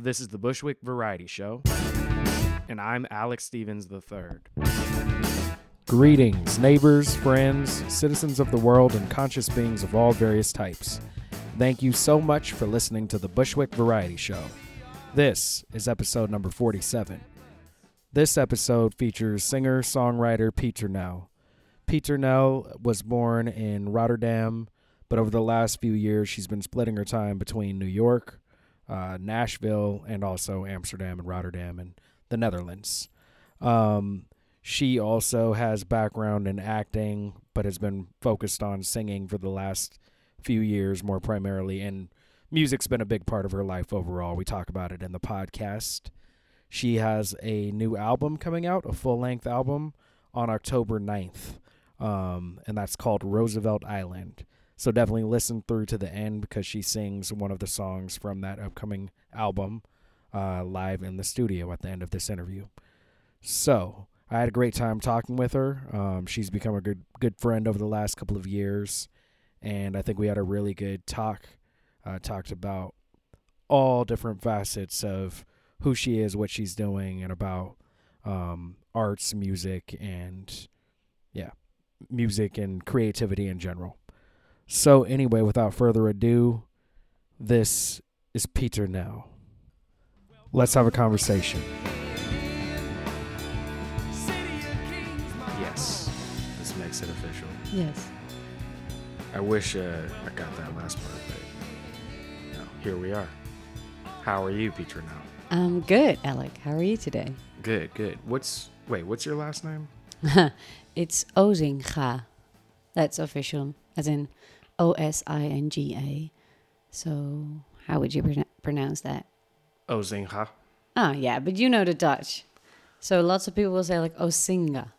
This is the Bushwick Variety Show, and I'm Alex Stevens III. Greetings, neighbors, friends, citizens of the world, and conscious beings of all various types. Thank you so much for listening to the Bushwick Variety Show. This is episode number 47. This episode features singer songwriter Peter Nell. Peter Nell was born in Rotterdam, but over the last few years, she's been splitting her time between New York, uh, Nashville, and also Amsterdam and Rotterdam and the Netherlands. Um, she also has background in acting, but has been focused on singing for the last few years, more primarily. And music's been a big part of her life overall. We talk about it in the podcast. She has a new album coming out, a full length album on October 9th. Um, and that's called Roosevelt Island. So definitely listen through to the end because she sings one of the songs from that upcoming album uh, live in the studio at the end of this interview. So I had a great time talking with her. Um, she's become a good good friend over the last couple of years, and I think we had a really good talk. Uh, talked about all different facets of who she is, what she's doing, and about um, arts, music, and yeah, music and creativity in general. So, anyway, without further ado, this is Peter Nell. Let's have a conversation. Yes, this makes it official. Yes. I wish uh, I got that last part, but you know, here we are. How are you, Peter Nell? I'm good, Alec. How are you today? Good, good. What's wait? What's your last name? it's Ozinga. That's official, as in O S I N G A. So, how would you pron- pronounce that? Ozinga. Ah, yeah, but you know the Dutch. So, lots of people will say, like, Ozinga.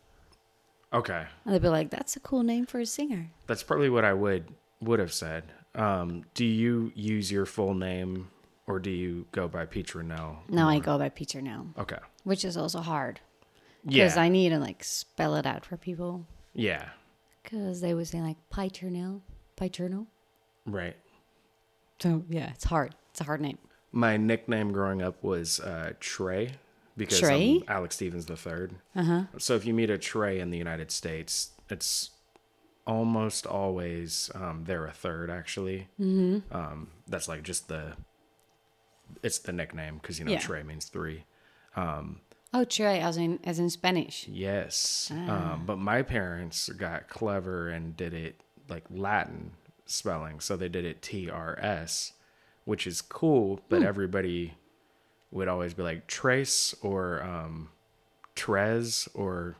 Okay, And they'd be like, that's a cool name for a singer. that's probably what I would would have said. Um, do you use your full name, or do you go by Peter? Now I go by Peter Nell, Okay. which is also hard. Yeah. Because I need to, like, spell it out for people. yeah. Because they would say, like, Paternal. Paternal. Right. So, yeah, it's hard. It's a hard name. My nickname growing up was uh, Trey because Trey? I'm Alex Stevens the third. Uh huh. So if you meet a Trey in the United States, it's almost always um, they're a third actually. Mm-hmm. Um, that's like just the it's the nickname because you know Yeah. Trey means three. Um, Oh, Trey, as in as in Spanish. Yes, Ah. um, but my parents got clever and did it like Latin spelling, so they did it T R S, which is cool. Hmm. But everybody would always be like Trace or um, Trez or,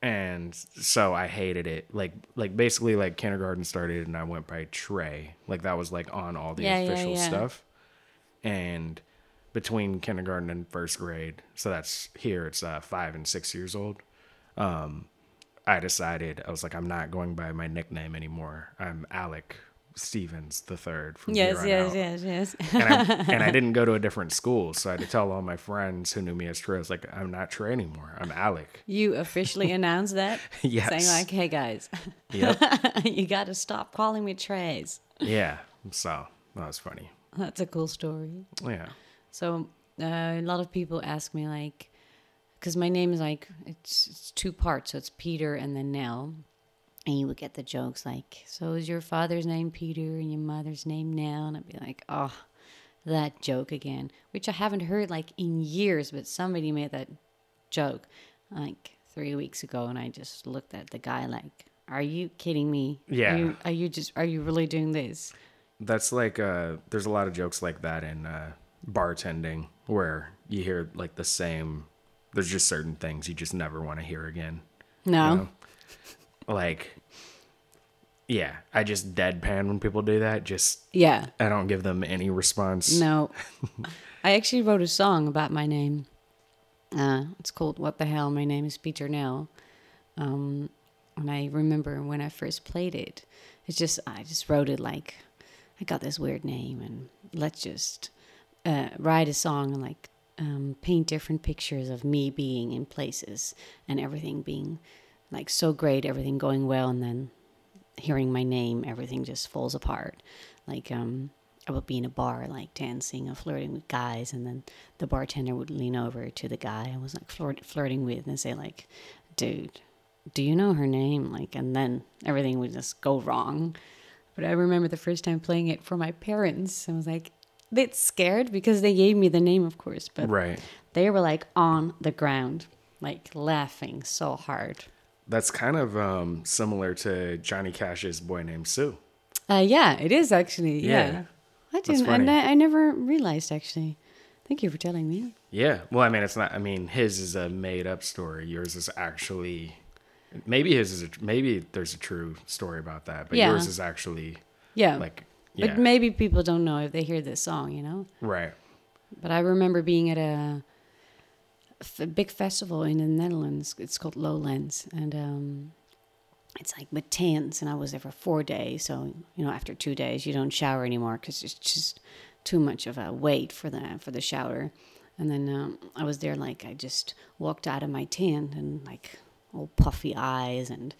and so I hated it. Like like basically like kindergarten started and I went by Trey. Like that was like on all the Yeah, yeah, official yeah. stuff, and between kindergarten and first grade. So that's here. It's uh, five and six years old. Um, I decided I was like, I'm not going by my nickname anymore. I'm Alec Stevens the third from Yes, here yes, out. yes, yes. And I, and I didn't go to a different school, so I had to tell all my friends who knew me as Trey. I was like, I'm not Trey anymore. I'm Alec. you officially announced that? Yes. Saying like, hey guys, Yep. you got to stop calling me Trace. yeah. So that was funny. That's a cool story. Yeah. So uh, a lot of people ask me like, because my name is like it's, it's two parts, so it's Peter and then Nell, and you would get the jokes like, so is your father's name Peter and your mother's name Nell? And I'd be like, oh, that joke again, which I haven't heard like in years, but somebody made that joke like three weeks ago, and I just looked at the guy like, are you kidding me? Yeah. Are you, are you just are you really doing this? That's like uh there's a lot of jokes like that in uh bartending where you hear like the same there's just certain things you just never want to hear again. No. you know? Like yeah, I just deadpan when people do that. Just Yeah. I don't give them any response. No. I actually wrote a song about my name. Uh, it's called What the Hell? My Name is Peter Nell. Um, and I remember when I first played it, it's just, I just wrote it like, I got this weird name and let's just uh, write a song and like um, paint different pictures of me being in places and everything being like so great, everything going well. And then hearing my name, everything just falls apart. Like, um, I would be in a bar like dancing or flirting with guys, and then the bartender would lean over to the guy I was like flirt- flirting with and say like, "Dude, do you know her name?" Like, and then everything would just go wrong. But I remember the first time playing it for my parents. I was like, bit scared because they gave me the name, of course, but Right. they were like on the ground, like laughing so hard. That's kind of um, similar to Johnny Cash's Boy Named Sue. Uh, yeah, it is actually. Yeah, Yeah. I didn't. I, funny. ne- I never realized actually. Thank you for telling me. Yeah. Well, I mean, it's not. I mean, his is a made-up story. Yours is actually. Maybe his is a. Maybe there's a true story about that, but Yeah. yours is actually Yeah, like. Yeah. but maybe people don't know if they hear this song, you know. right. But I remember being at a big festival in the Netherlands. It's called Lowlands, and um, it's like with tents. And I was there for four days. So you know, after two days, you don't shower anymore because it's just too much of a wait for the for the shower. And then um, I was there like I just walked out of my tent and like all puffy eyes and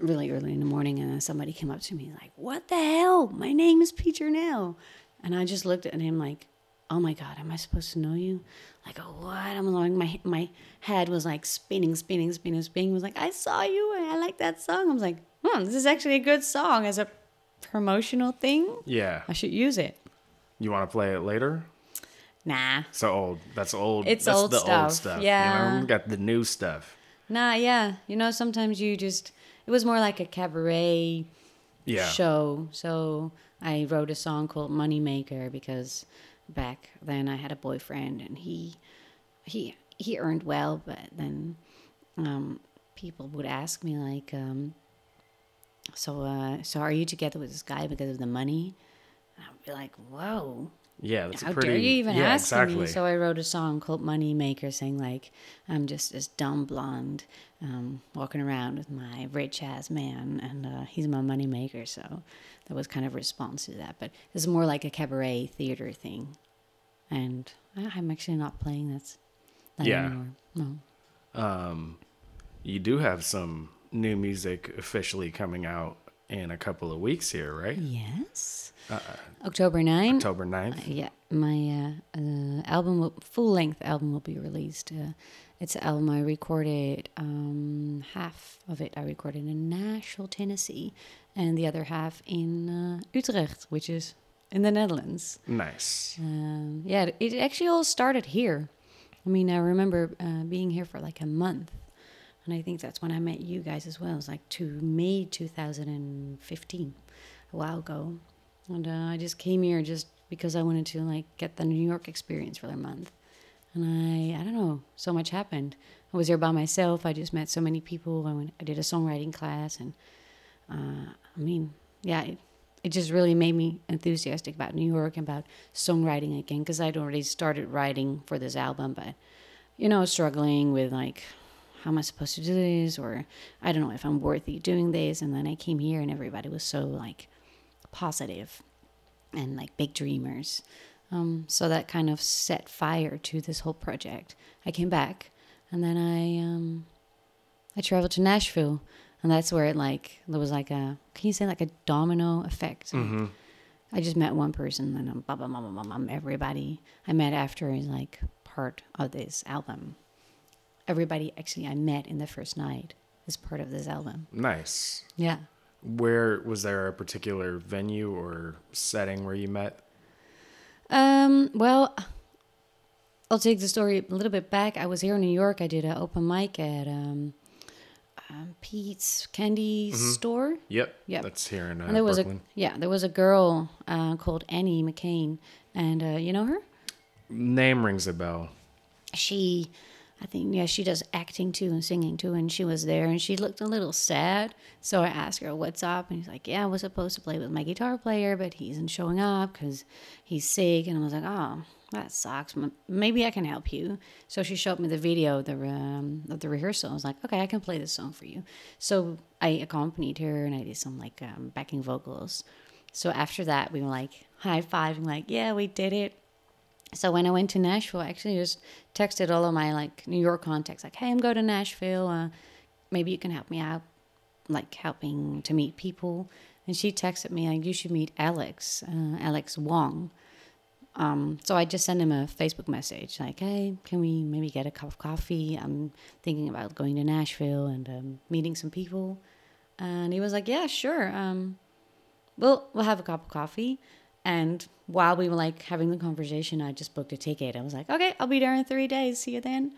really early in the morning and then somebody came up to me like what the hell my name is peter nell and i just looked at him like oh my god am i supposed to know you like oh what i'm like my my head was like spinning spinning spinning spinning was like i saw you and i like that song i was like hmm this is actually a good song as a promotional thing Yeah. i should use it You want to play it later? nah So old. That's old. It's that's old the stuff. old stuff. Yeah. You know, we got the new stuff. nah yeah you know sometimes you just it was more like a cabaret Yeah. show. So I wrote a song called Moneymaker because back then I had a boyfriend and he he he earned well, but then um, people would ask me like, um, so uh, so are you together with this guy because of the money? And I'd be like, whoa. Yeah. That's How a pretty. dare you even yeah, ask exactly. me? So I wrote a song called Money Maker, saying like, I'm just this dumb blonde um, walking around with my rich ass man, and uh, he's my money maker. So that was kind of a response to that. But it's more like a cabaret theater thing, and I'm actually not playing that, that Yeah. anymore. No. um, you do have some new music officially coming out in a couple of weeks here, right? Yes. October 9. October 9th. Yeah, my uh, uh, album, will, full length album, will be released. Uh, it's an album I recorded. Um, half of it I recorded in Nashville, Tennessee, and the other half in uh, Utrecht, which is in the Netherlands. Nice. Um, yeah, it- it actually all started here. I mean, I remember uh, being here for like a month, and I think that's when I met you guys as well. It was like to May 2015, a while ago, and uh, I just came here just because I wanted to like get the New York experience for a month. And I, I don't know, so much happened. I was here by myself. I just met so many people. I went, I did a songwriting class, and uh, I mean, yeah, it, it just really made me enthusiastic about New York and about songwriting again because I'd already started writing for this album, but you know, struggling with like, how am I supposed to do this? Or I don't know if I'm worthy doing this. And then I came here and everybody was so like positive and like big dreamers. Um, so that kind of set fire to this whole project. I came back and then I um, I traveled to Nashville and that's where it like there was like a can you say like a domino effect Mm-hmm. i just met one person and then blah, everybody i met after is like part of this album everybody actually i met in the first night as part of this album Nice. yeah Where was there a particular venue or setting where you met? um well i'll take the story a little bit back i was here in new york i did an open mic at um, um pete's candy store Yep. Yep. That's here in uh, and there was Brooklyn. a yeah there was a girl uh, called annie mccain and uh, you know her Name rings a bell. she i think yeah she does acting too and singing too and she was there and she looked a little sad. So i asked her what's up? And he's like yeah i was supposed to play with my guitar player but he isn't showing up because he's sick. And i was like oh that sucks. Maybe i can help you. So she showed me the video of the, um, of the rehearsal. I was like okay i can play this song for you. So i accompanied her and i did some like um, backing vocals. So after that we were like high-fiving like yeah we did it so when I went to Nashville, I actually just texted all of my like New York contacts, like, "Hey, I'm going to Nashville. Uh, maybe you can help me out, like helping to meet people." and she texted me like, "You should meet Alex, uh, Alex Wong." Um, so I just sent him a Facebook message like, "Hey, can we maybe get a cup of coffee? I'm thinking about going to Nashville and um, meeting some people." And he was like, "Yeah, sure. Um, we'll we'll have a cup of coffee." And while we were like having the conversation, I just booked a ticket. I was like, "Okay, I'll be there in three days. See you then."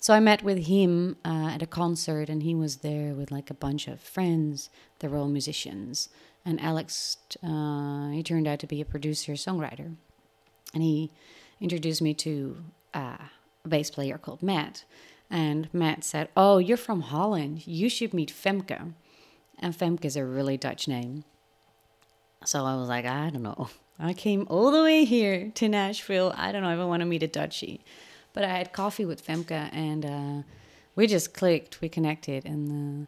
So I met with him uh, at a concert, and he was there with like a bunch of friends. They were all musicians, and Alex, uh, he turned out to be a producer songwriter, and he introduced me to uh, a bass player called Matt. And Matt said, "Oh, you're from Holland. You should meet Femke." And Femke is a really Dutch name. So I was like, I don't know. I came all the way here to Nashville. I don't know if I want to meet a Dutchie. But I had coffee with Femke and uh, we just clicked. We connected. And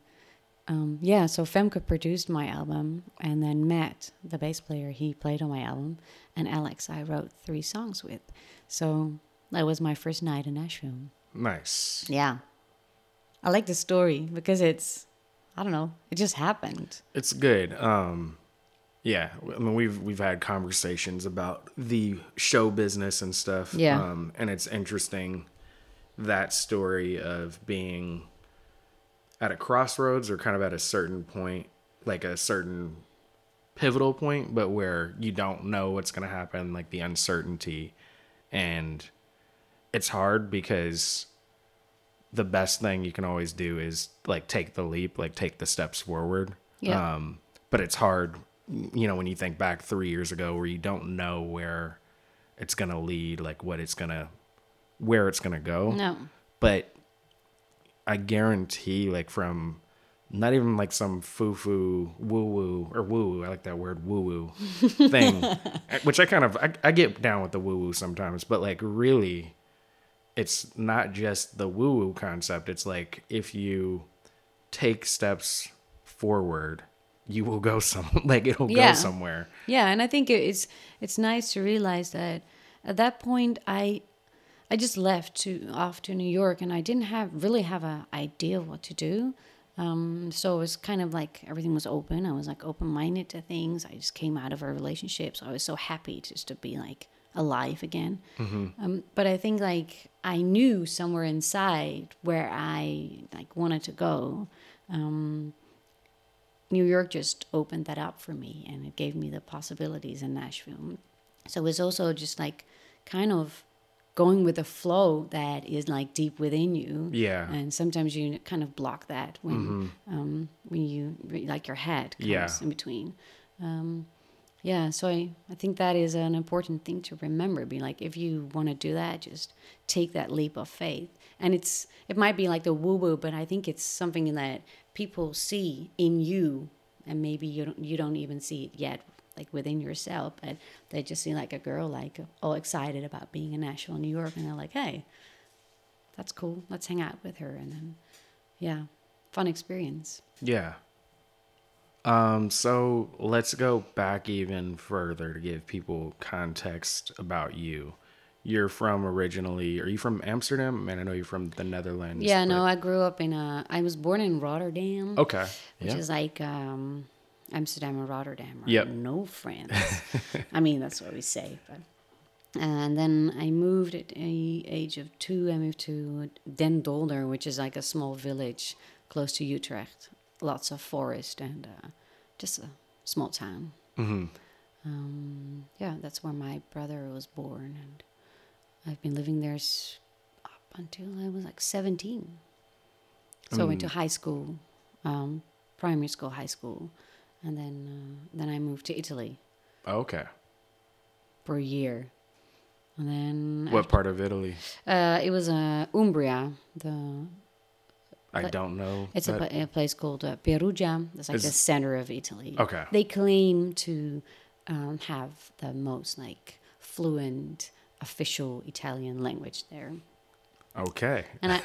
uh, um, yeah, so Femke produced my album. And then Matt, the bass player, he played on my album. And Alex, I wrote three songs with. So that was my first night in Nashville. Nice. Yeah. I like the story because it's, I don't know, it just happened. It's good. Um, yeah, I mean we've we've had conversations about the show business and stuff. Yeah. Um, and it's interesting that story of being at a crossroads or kind of at a certain point, like a certain pivotal point, but where you don't know what's going to happen, like the uncertainty. And it's hard because the best thing you can always do is like take the leap, like take the steps forward. Yeah. Um, but it's hard, you know, when you think back three years ago where you don't know where it's going to lead, like what it's going to, where it's going to go. No. But I guarantee, like, from not even like some foo foo woo woo or woo woo, I like that word woo woo thing, which I kind of, I, I get down with the woo woo sometimes, but like, really, it's not just the woo woo concept. It's like if you take steps forward, you will go some like it'll Yeah. go somewhere. Yeah, and I think it's it's nice to realize that at that point I I just left to off to New York and I didn't have really have an idea of what to do. Um, so it was kind of like everything was open. I was like open minded to things. I just came out of a relationship, so I was so happy just to be like alive again. Um, but I think like I knew somewhere inside where I like wanted to go. Um, New York just opened that up for me and it gave me the possibilities in Nashville. So it's also just like kind of going with the flow that is like deep within you. Yeah. And sometimes you kind of block that when um, when you like your head comes Yeah. in between. Um, yeah, so I, I think that is an important thing to remember. Be like, if you want to do that, just take that leap of faith. And it's it might be like the woo woo, but I think it's something that people see in you, and maybe you don't you don't even see it yet, like within yourself. But they just see like a girl like all excited about being in Nashville, New York, and they're like, hey, that's cool. Let's hang out with her, and then yeah, fun experience. Yeah. Um, so let's go back even further to give people context about you. You're from originally, are you from Amsterdam? Man, I know you're from the Netherlands. Yeah, no, but- I grew up in a. I was born in Rotterdam. Okay. which Yeah. is like um, Amsterdam and Rotterdam. Are Yep. No friends. I mean, that's what we say. But and then I moved at the age of two. I moved to Den Dolder, which is like a small village close to Utrecht. Lots of forest and uh, just a small town. hmm Um, yeah, that's where my brother was born, and I've been living there up until I was like seventeen. So I went to high school, um, primary school, high school, and then uh, then I moved to Italy Okay. for a year, and then What part of Italy? uh, it was uh, Umbria. The I don't know. it's a, a place called uh, Perugia. That's like the center of Italy. Okay. They claim to um, have the most like fluent official Italian language there. Okay. And I,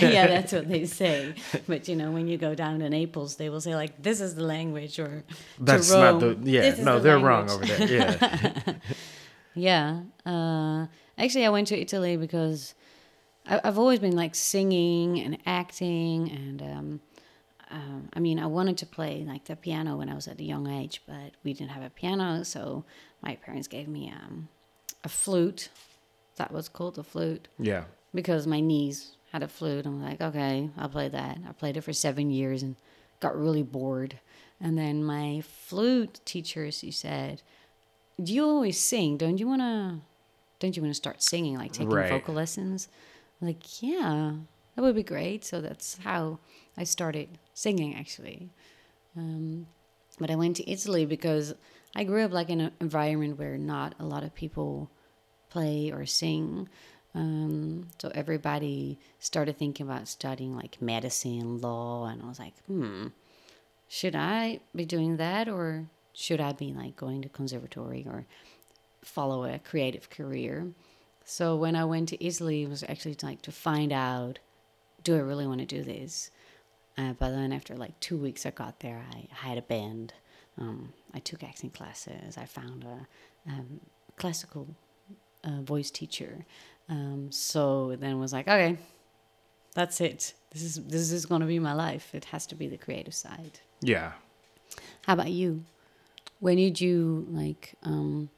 yeah, that's what they say. But you know, when you go down to Naples, they will say like, "This is the language," or That's not the, Rome, yeah, no, the they're wrong over there. Yeah. Yeah. Uh, actually, I went to Italy because I, I've always been like singing and acting, and um, um, I mean, I wanted to play like the piano when I was at a young age, but we didn't have a piano, so my parents gave me um, a flute. That was called a flute Yeah. because my niece had a flute. I'm like, okay, I'll play that. I played it for seven years and got really bored. And then my flute teacher, she said, "Do you always sing? Don't you wanna? Don't you wanna start singing, like taking Right. vocal lessons?" I'm like, yeah, that would be great. So that's how I started singing, actually. Um, but I went to Italy because I grew up like in an environment where not a lot of people play or sing. Um, so everybody started thinking about studying like medicine, law, and I was like, hmm, should I be doing that or should I be like going to conservatory or follow a creative career? So when I went to Italy, it was actually like to find out, do I really want to do this? Uh, but then after like two weeks I got there, I, I had a band. Um, I took acting classes. I found a um, classical uh, voice teacher. Um, so then was like, okay, that's it. This is this is going to be my life. It has to be the creative side. Yeah. How about you? When did you like? Um,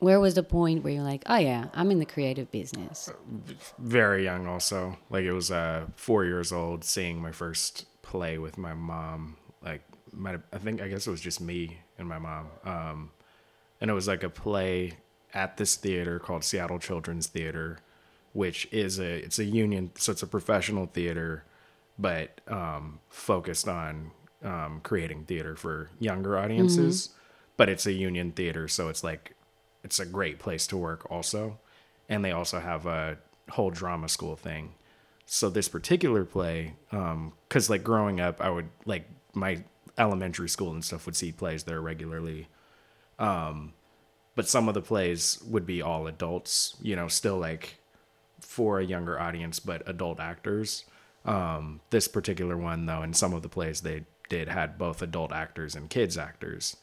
where was the point where you're like, oh yeah, I'm in the creative business? very young also like it was uh four years old seeing my first play with my mom like might have, i think i guess it was just me and my mom. Um and it was like a play at this theater called seattle children's theater which is a it's a union so it's a professional theater but um focused on um creating theater for younger audiences. But it's a union theater so it's like it's a great place to work also. And they also have a whole drama school thing. So this particular play um because like growing up i would like my elementary school and stuff would see plays there regularly. Um but some of the plays would be all adults you know still like for a younger audience but adult actors. Um this particular one though and some of the plays they did had both adult actors and kids actors.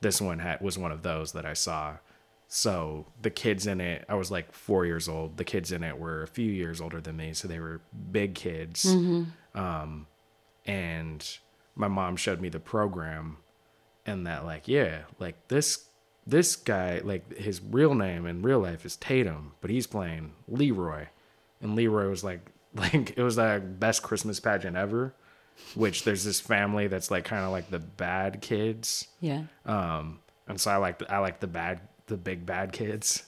This one had was one of those that i saw. So the kids in it, I was like four years old. The kids in it were a few years older than me, so they were big kids. Um, and my mom showed me the program, and that like yeah, like this this guy like his real name in real life is Tatum, but he's playing Leroy, and Leroy was like like it was the best Christmas pageant ever. Which there's this family that's like kind of like the bad kids, Yeah. um, and so I like the, I like the bad the big bad kids,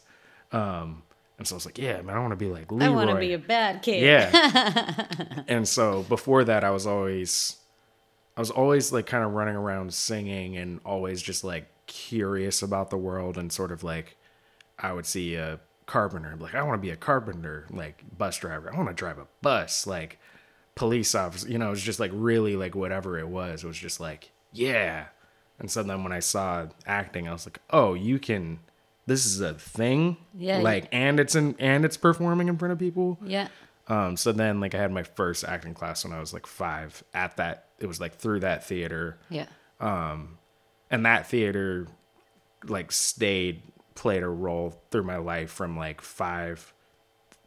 um, and so I was like, yeah, man, I want to be like Leroy. I want to be a bad kid. yeah. and so before that, I was always, I was always like kind of running around singing and always just like curious about the world and sort of like, I would see a carpenter like, I want to be a carpenter, like bus driver. I want to drive a bus, like police officer. You know, it was just like really like whatever it was. It was just like, yeah. And so then when I saw acting, I was like, oh, you can. This is a thing, Yeah. Like, and it's in, and it's performing in front of people. Yeah. Um, so then like I had my first acting class when I was like five at that, it was like through that theater Yeah. Um, and that theater like stayed, played a role through my life from like five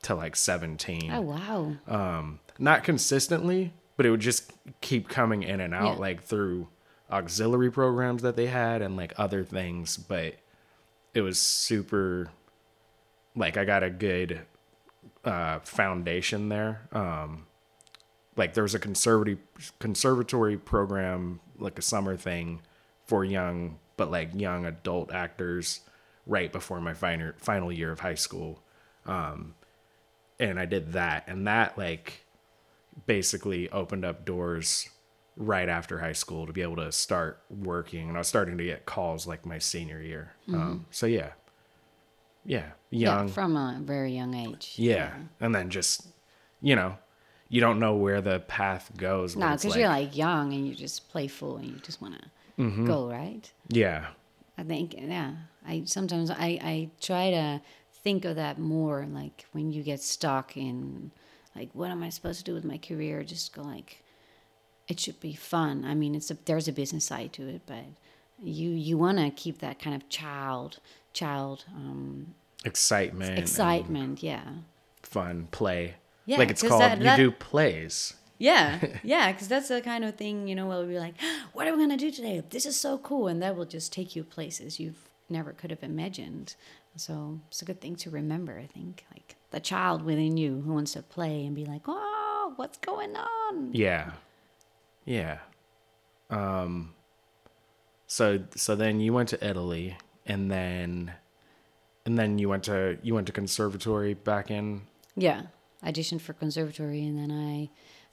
to like 17. Oh wow. Um, not consistently, but it would just keep coming in and out Yeah. like through auxiliary programs that they had and like other things. But it was super, like I got a good uh, foundation there. Um, like there was a conservative conservatory program, like a summer thing for young, but like young adult actors right before my final final year of high school. Um, and I did that, and that like basically opened up doors right after high school to be able to start working, and I was starting to get calls like my senior year. Um, so yeah, yeah, young, Yeah. From a very young age. yeah. And then just, you know, you don't know where the path goes. No, because you're like young and you're just playful and you just want to Mm-hmm. go right. yeah, I think yeah. I sometimes I I try to think of that more like when you get stuck in like what am I supposed to do with my career? Just go like it should be fun. I mean, it's a there's a business side to it, but you you want to keep that kind of child child um, excitement, excitement. Yeah. fun play. Yeah, like it's called. that- you do plays. Yeah, yeah, because that's the kind of thing you know. Where we'll be like, "What are we gonna do today? This is so cool," and that will just take you places you've never could have imagined. So it's a good thing to remember. I think, like the child within you who wants to play and be like, "Oh, what's going on?" Yeah. Yeah. Um so so then you went to Italy and then and then you went to you went to conservatory back in Yeah, I auditioned for conservatory, and then I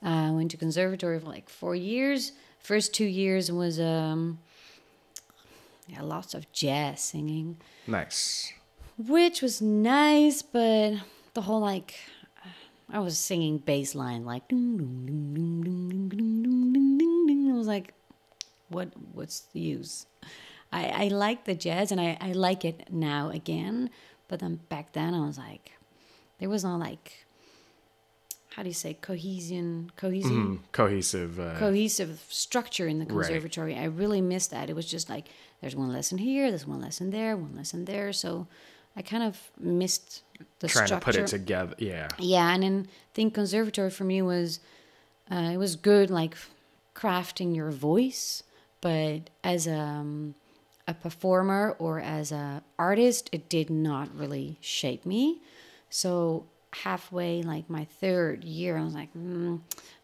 uh, went to conservatory for like four years. First two years was um, yeah, lots of jazz singing, nice. which was nice, but the whole like I was singing bass line like ding, ding, ding, ding, ding, ding, ding, ding, ding, ding, ding. I was like, what what's the use? I, I like the jazz and I, I like it now again, but then back then I was like, there was no like, how do you say cohesion, cohesion, Mm, cohesive uh, cohesive structure in the Right. conservatory. I really missed that. It was just like there's one lesson here, there's one lesson there, one lesson there. So I kind of missed the trying structure. to put it together. Yeah. Yeah, and then I think conservatory for me was uh, it was good like crafting your voice, but as a um, a performer or as a artist, it did not really shape me. So halfway, like my third year, I was like, mm,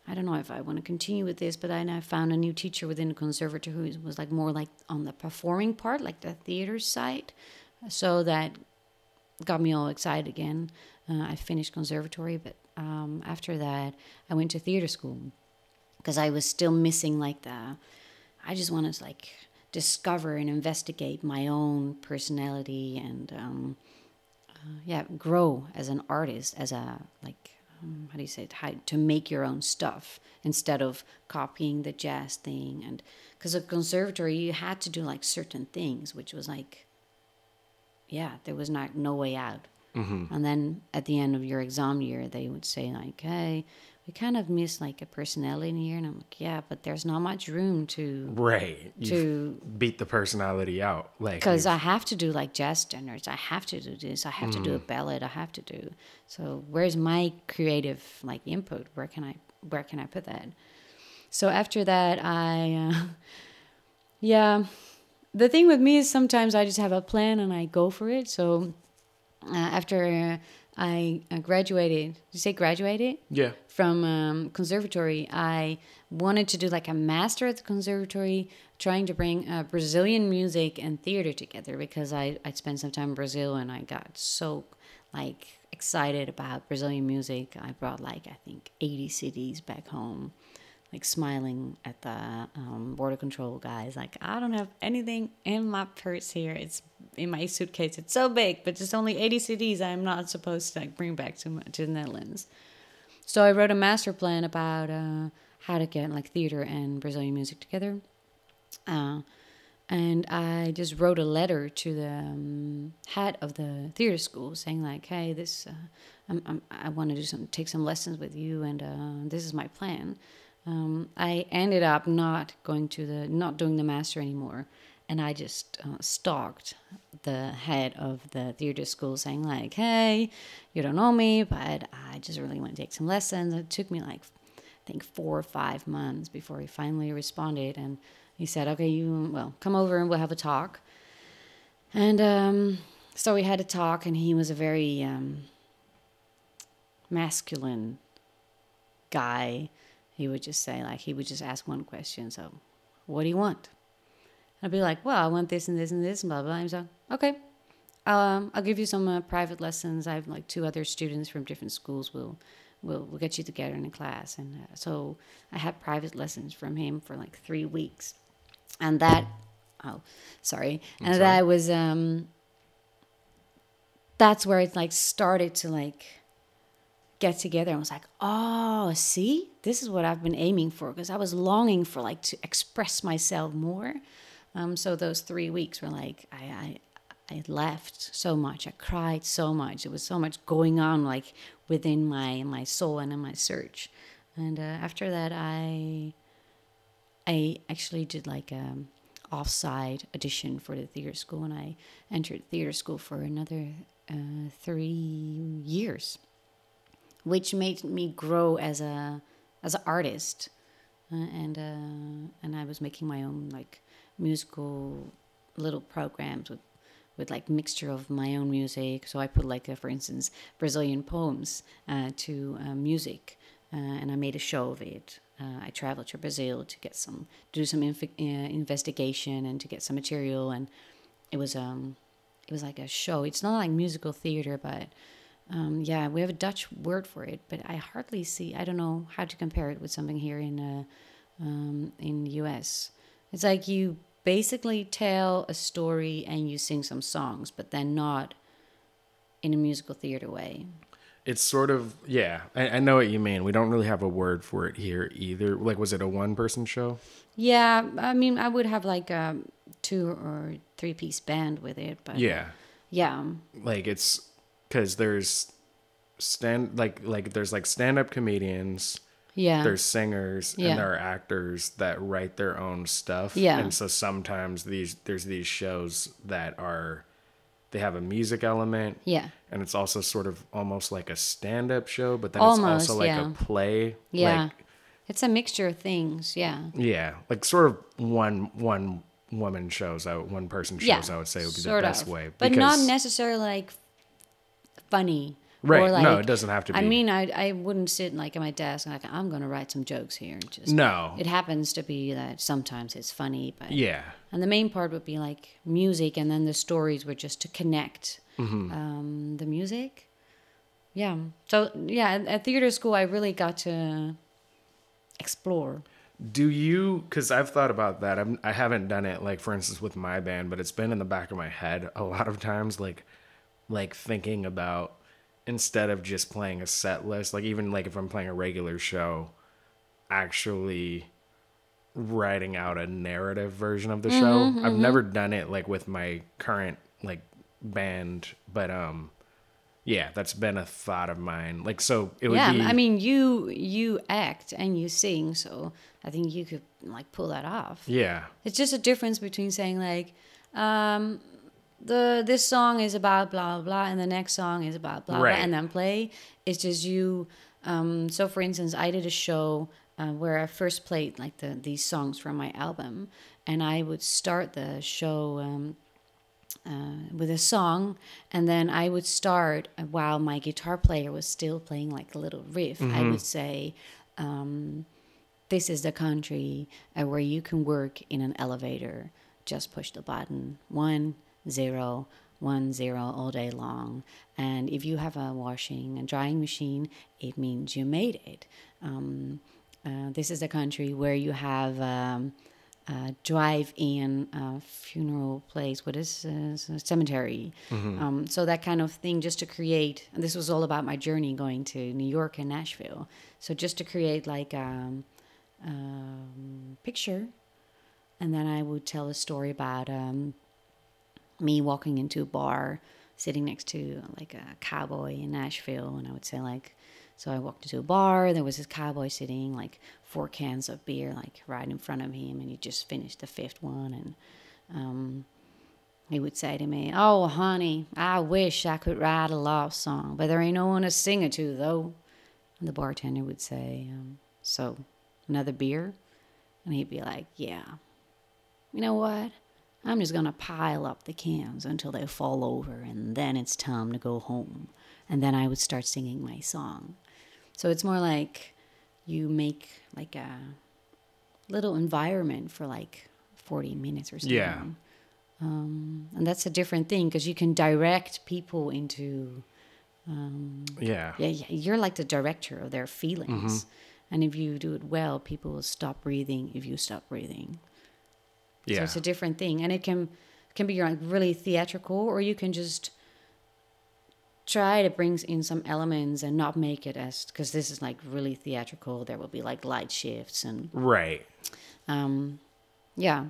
I don't know if I want to continue with this. But then I found a new teacher within the conservatory who was like more like on the performing part, like the theater side. So that got me all excited again. Uh, I finished conservatory, but um, after that, I went to theater school because I was still missing like the. I just wanted to like discover and investigate my own personality and um, uh, yeah, grow as an artist, as a like um, how do you say it? How, to make your own stuff instead of copying the jazz thing and because at conservatory you had to do like certain things, which was like yeah, there was not no way out. Mm-hmm. And then at the end of your exam year, they would say like, "Hey, we kind of miss like a personality in here," and I'm like, "Yeah, but there's not much room to Right. You to beat the personality out. Like because I have to do like jazz standards. I have to do this. I have to do a ballad. I have to do. So where's my creative like input? Where can I where can I put that? So after that, I uh, yeah. The thing with me is sometimes I just have a plan and I go for it. So uh, after uh, I graduated, did you say graduated? yeah. from um, conservatory, I wanted to do like a master at the conservatory, trying to bring uh, Brazilian music and theater together because I I spent some time in Brazil and I got so like excited about Brazilian music. I brought like I think eighty CDs back home, like smiling at the um, border control guys. Like I don't have anything in my purse here. It's in my suitcase. It's so big, but it's only eighty CDs. I'm not supposed to like bring back to to the Netherlands. So I wrote a master plan about uh, how to get like theater and Brazilian music together. Uh, and I just wrote a letter to the um, head of the theater school saying like, "Hey, this uh, I'm, I'm, I want to do some take some lessons with you, and uh, this is my plan." Um, I ended up not going to the not doing the master anymore, and I just uh, stalked the head of the theater school saying like, "Hey, you don't know me, but I just really want to take some lessons." It took me like I think four or five months before he finally responded, and he said, "Okay, you well come over and we'll have a talk." And um, so we had a talk, and he was a very um, masculine guy. He would just say like he would just ask one question. So, what do you want? I'd be like, well, I want this and this and this and blah blah. And he's like, okay, um, I'll give you some uh, private lessons. I have like two other students from different schools. Will we'll we'll get you together in a class. And uh, so I had private lessons from him for like three weeks, and that oh sorry, and that was um that's where it like started to like get together and was like, oh, see, this is what I've been aiming for because I was longing for like to express myself more. Um, so those three weeks were like I, I I left so much. I cried so much. It was so much going on like within my my soul and in my search. And uh, after that, I I actually did like a offside audition for the theater school, and I entered theater school for another uh, three years which made me grow as a as an artist, uh, and uh, and I was making my own like musical little programs with with like mixture of my own music. So I put like, uh, for instance, Brazilian poems uh, to uh, music, uh, and I made a show of it. I traveled to Brazil to get some, do some investigation and to get some material, and it was um, it was like a show. It's not like musical theater, but um, yeah, we have a Dutch word for it, but I hardly see. I don't know how to compare it with something here in uh, um, in the U.S. It's like you basically tell a story and you sing some songs, but then not in a musical theater way. It's sort of yeah. I, I know what you mean. We don't really have a word for it here either. Like, was it a one-person show? Yeah, I mean, I would have like a two or three piece band with it, but Yeah, yeah, like it's because there's stand like like there's like stand-up comedians. yeah, there's singers Yeah. and there are actors that write their own stuff. Yeah. And so sometimes these there's these shows that are they have a music element yeah, and it's also sort of almost like a stand-up show, but then Almost, it's also like yeah. a play. yeah. Like, it's a mixture of things. Yeah, yeah. Like sort of one one woman shows out one person shows yeah, I would say would be sort the best of. way. but not necessarily like funny. Right. Or like, no, it doesn't have to be. I mean, I I wouldn't sit like at my desk and like I'm gonna write some jokes here. and Just no. It happens to be that sometimes it's funny, but yeah. and the main part would be like music, and then the stories were just to connect Mm-hmm. um, the music. Yeah. So yeah, at, at theater school, I really got to explore. Do you? Because I've thought about that. I'm, I haven't done it, like for instance, with my band, but it's been in the back of my head a lot of times, like, like thinking about instead of just playing a set list, like even like if I'm playing a regular show, actually writing out a narrative version of the show. I've never done it like with my current like band, but um, yeah, that's been a thought of mine. Like, so it would yeah, be. I mean, you you act and you sing, so I think you could like pull that off. yeah, It's just a difference between saying like, um, the this song is about blah blah blah, and the next song is about blah Right. blah, and then play. It's just you. Um, so for instance, I did a show uh, where I first played like the these songs from my album, and I would start the show. Um, uh, with a song, and then I would start uh, while my guitar player was still playing like a little riff. I would say, um, "This is the country uh, where you can work in an elevator. Just push the button one zero one zero all day long. And if you have a washing and drying machine, it means you made it. Um, uh, this is the country where you have." Um, uh, drive-in uh, funeral place. What is uh, cemetery? Um, so that kind of thing, just to create. And this was all about my journey going to New York and Nashville. So just to create like um, um, picture, and then I would tell a story about um, me walking into a bar, sitting next to like a cowboy in Nashville, and I would say like. So I walked into a bar. There was this cowboy sitting, like four cans of beer, like right in front of him, and he just finished the fifth one. And um, he would say to me, "Oh, honey, I wish I could write a love song, but there ain't no one to sing it to, though." And the bartender would say, um, "So, another beer?" And he'd be like, "Yeah." You know what? I'm just gonna pile up the cans until they fall over, and then it's time to go home. And then I would start singing my song. So it's more like you make like a little environment for like 40 minutes or something. Yeah. Um, and that's a different thing because you can direct people into, yeah. yeah, yeah, you're like the director of their feelings. Mm-hmm. And if you do it well, people will stop breathing if you stop breathing. So it's a different thing, and it can can be like really theatrical, or you can just try to bring in some elements and not make it as because this is like really theatrical. There will be like light shifts and Right. um, yeah.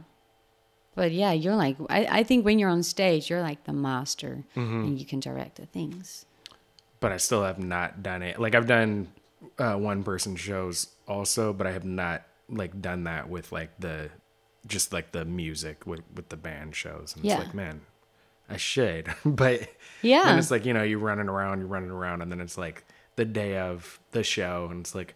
But yeah, you're like I, I think when you're on stage, you're like the master, Mm-hmm. and you can direct the things. But I still have not done it. Like I've done uh, one person shows also, but I have not like done that with like the just like the music with with the band shows. And Yeah. it's like, man, I should. but Yeah. then it's like, you know, you're running around, you're running around, and then it's like the day of the show, and it's like,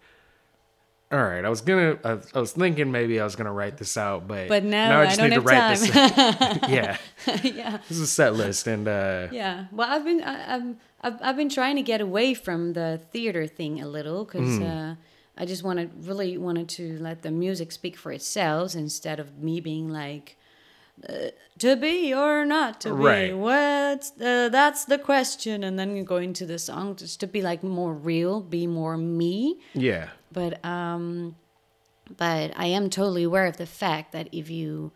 All right, I was gonna. I, I was thinking maybe I was gonna write this out, but But now I don't have time. this. yeah, yeah. this is a set list, and uh, Yeah. Well, I've been I, I've, I've I've been trying to get away from the theater thing a little because Mm. uh, I just wanted really wanted to let the music speak for itself instead of me being like. Uh, to be or not to be Right. what's the, that's the question and then you go into the song just to be like more real be more me yeah, but um but i am totally aware of the fact that if you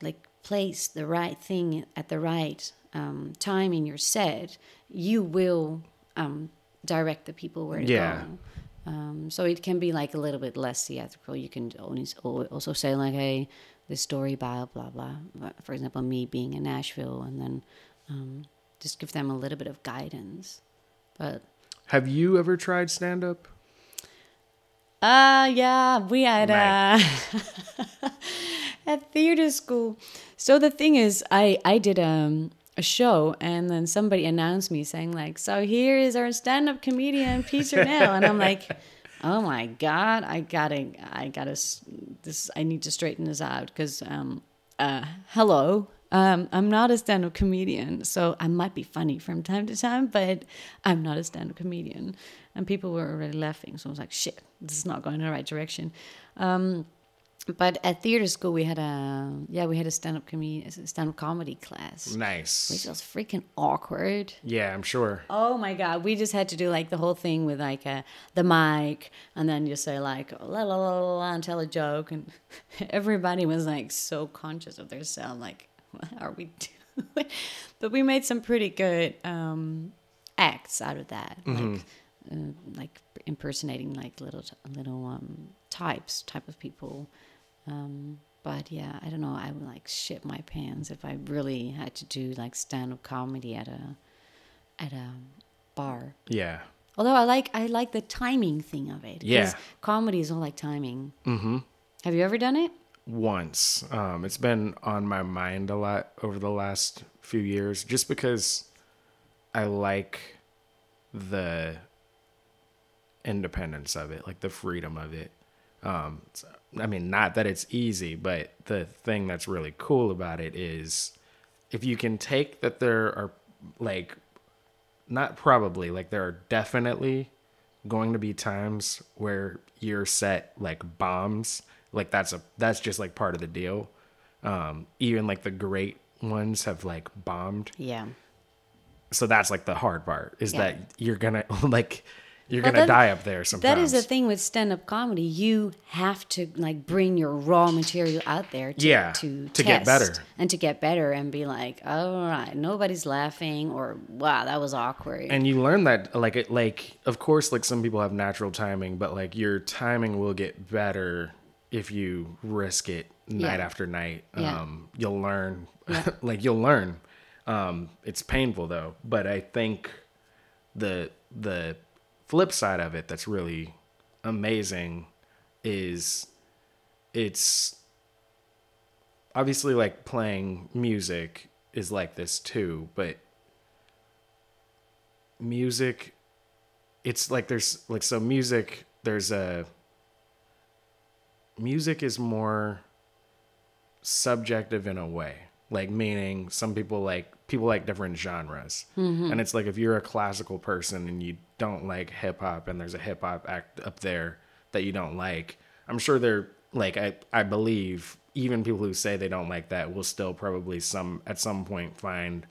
like place the right thing at the right um, time in your set you will um direct the people where to Yeah. go um, so it can be like a little bit less theatrical you can only also say like hey this story about blah blah for example me being in nashville and then um, just give them a little bit of guidance but Have you ever tried stand up? Uh yeah, we had uh Right. at theater school. So the thing is, I I did um a show and then somebody announced me saying like, "So here is our stand-up comedian Peter Nell," and I'm like, "Oh my god, I gotta I gotta this I need to straighten this out because um uh hello." Um, I'm not a stand-up comedian, so I might be funny from time to time, but I'm not a stand-up comedian. And people were already laughing, so I was like, "Shit, this is not going in the right direction." Um, but at theater school, we had a yeah, we had a stand-up comedy, stand-up comedy class, Nice. which was freaking awkward. Yeah, I'm sure. Oh my god, we just had to do like the whole thing with like uh, the mic, and then you say like la la la la la and tell a joke, and everybody was like so conscious of their sound like what are we doing? but we made some pretty good um, acts out of that, like uh, like impersonating like little little um, types type of people. Um, but yeah, I don't know. I would like shit my pants if I really had to do like stand up comedy at a at a bar. Yeah. Although I like I like the timing thing of it. Yeah. comedy is all like timing. Mm-hmm. Have you ever done it? once. Um, it's been on my mind a lot over the last few years, just because I like the independence of it, like the freedom of it. Um, I mean, not that it's easy, but the thing that's really cool about it is if you can take that there are like not probably like there are definitely going to be times where your set like bombs like that's a that's just like part of the deal um even like the great ones have like bombed Yeah. so that's like the hard part is Yeah. that you're gonna like you're Well, gonna that- die up there sometimes That is the thing with stand up comedy. You have to like bring your raw material out there to, Yeah, to, to get better. and to get better and be like, all right, nobody's laughing or wow, that was awkward. and you learn that like it like of course like some people have natural timing but like your timing will get better if you risk it night Yeah. after night Yeah. um you'll learn Yeah. like you'll learn um it's painful though but i think the the flip side of it that's really amazing is it's obviously like playing music is like this too but music it's like there's like so music there's a music is more subjective in a way. Like meaning some people like people like different genres mm-hmm. and it's like if you're a classical person and you don't like hip hop and there's a hip hop act up there that you don't like i'm sure they're like i i believe even people who say they don't like that will still probably some at some point find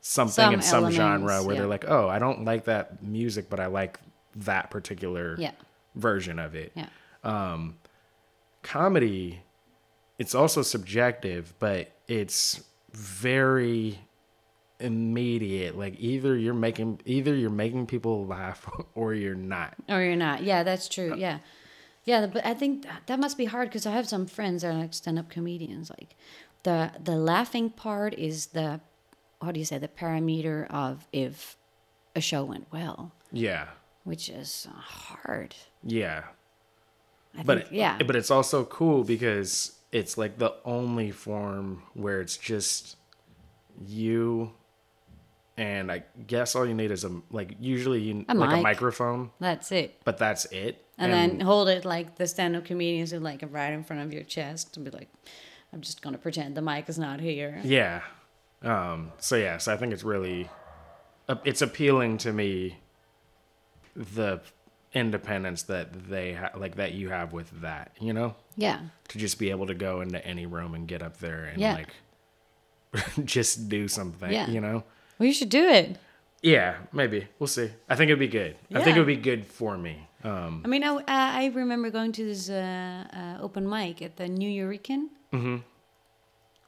something Some in some genre where yeah. they're like oh i don't like that music but i like that particular yeah. version of it Yeah. Um, comedy it's also subjective but it's very immediate like either you're making either you're making people laugh or you're not Or you're not. Yeah, that's Uh, true. Yeah. Yeah, but I think that- that must be hard because I have some friends that are like stand-up comedians. Like the the laughing part is the how do you say the parameter of if a show went well, yeah which is hard. yeah I but think, yeah, but it's also cool because it's like the only form where it's just you and I guess all you need is a like usually you A like a microphone, That's it. but that's it. And, then hold it like the stand-up comedians do, like right in front of your chest, and be like, "I'm just gonna pretend the mic is not here." Yeah. Um, so yeah, so I think it's really, uh, it's appealing to me, the independence that they ha- like that you have with that, you know, Yeah, to just be able to go into any room and get up there and Yeah. like, just do something, Yeah. you know. Well, you should do it. Yeah, maybe we'll see. I think it'd be good. I think it would be good for me. Um, I mean, I, uh, I remember going to this uh, uh, open mic at the Nuyorican. hmm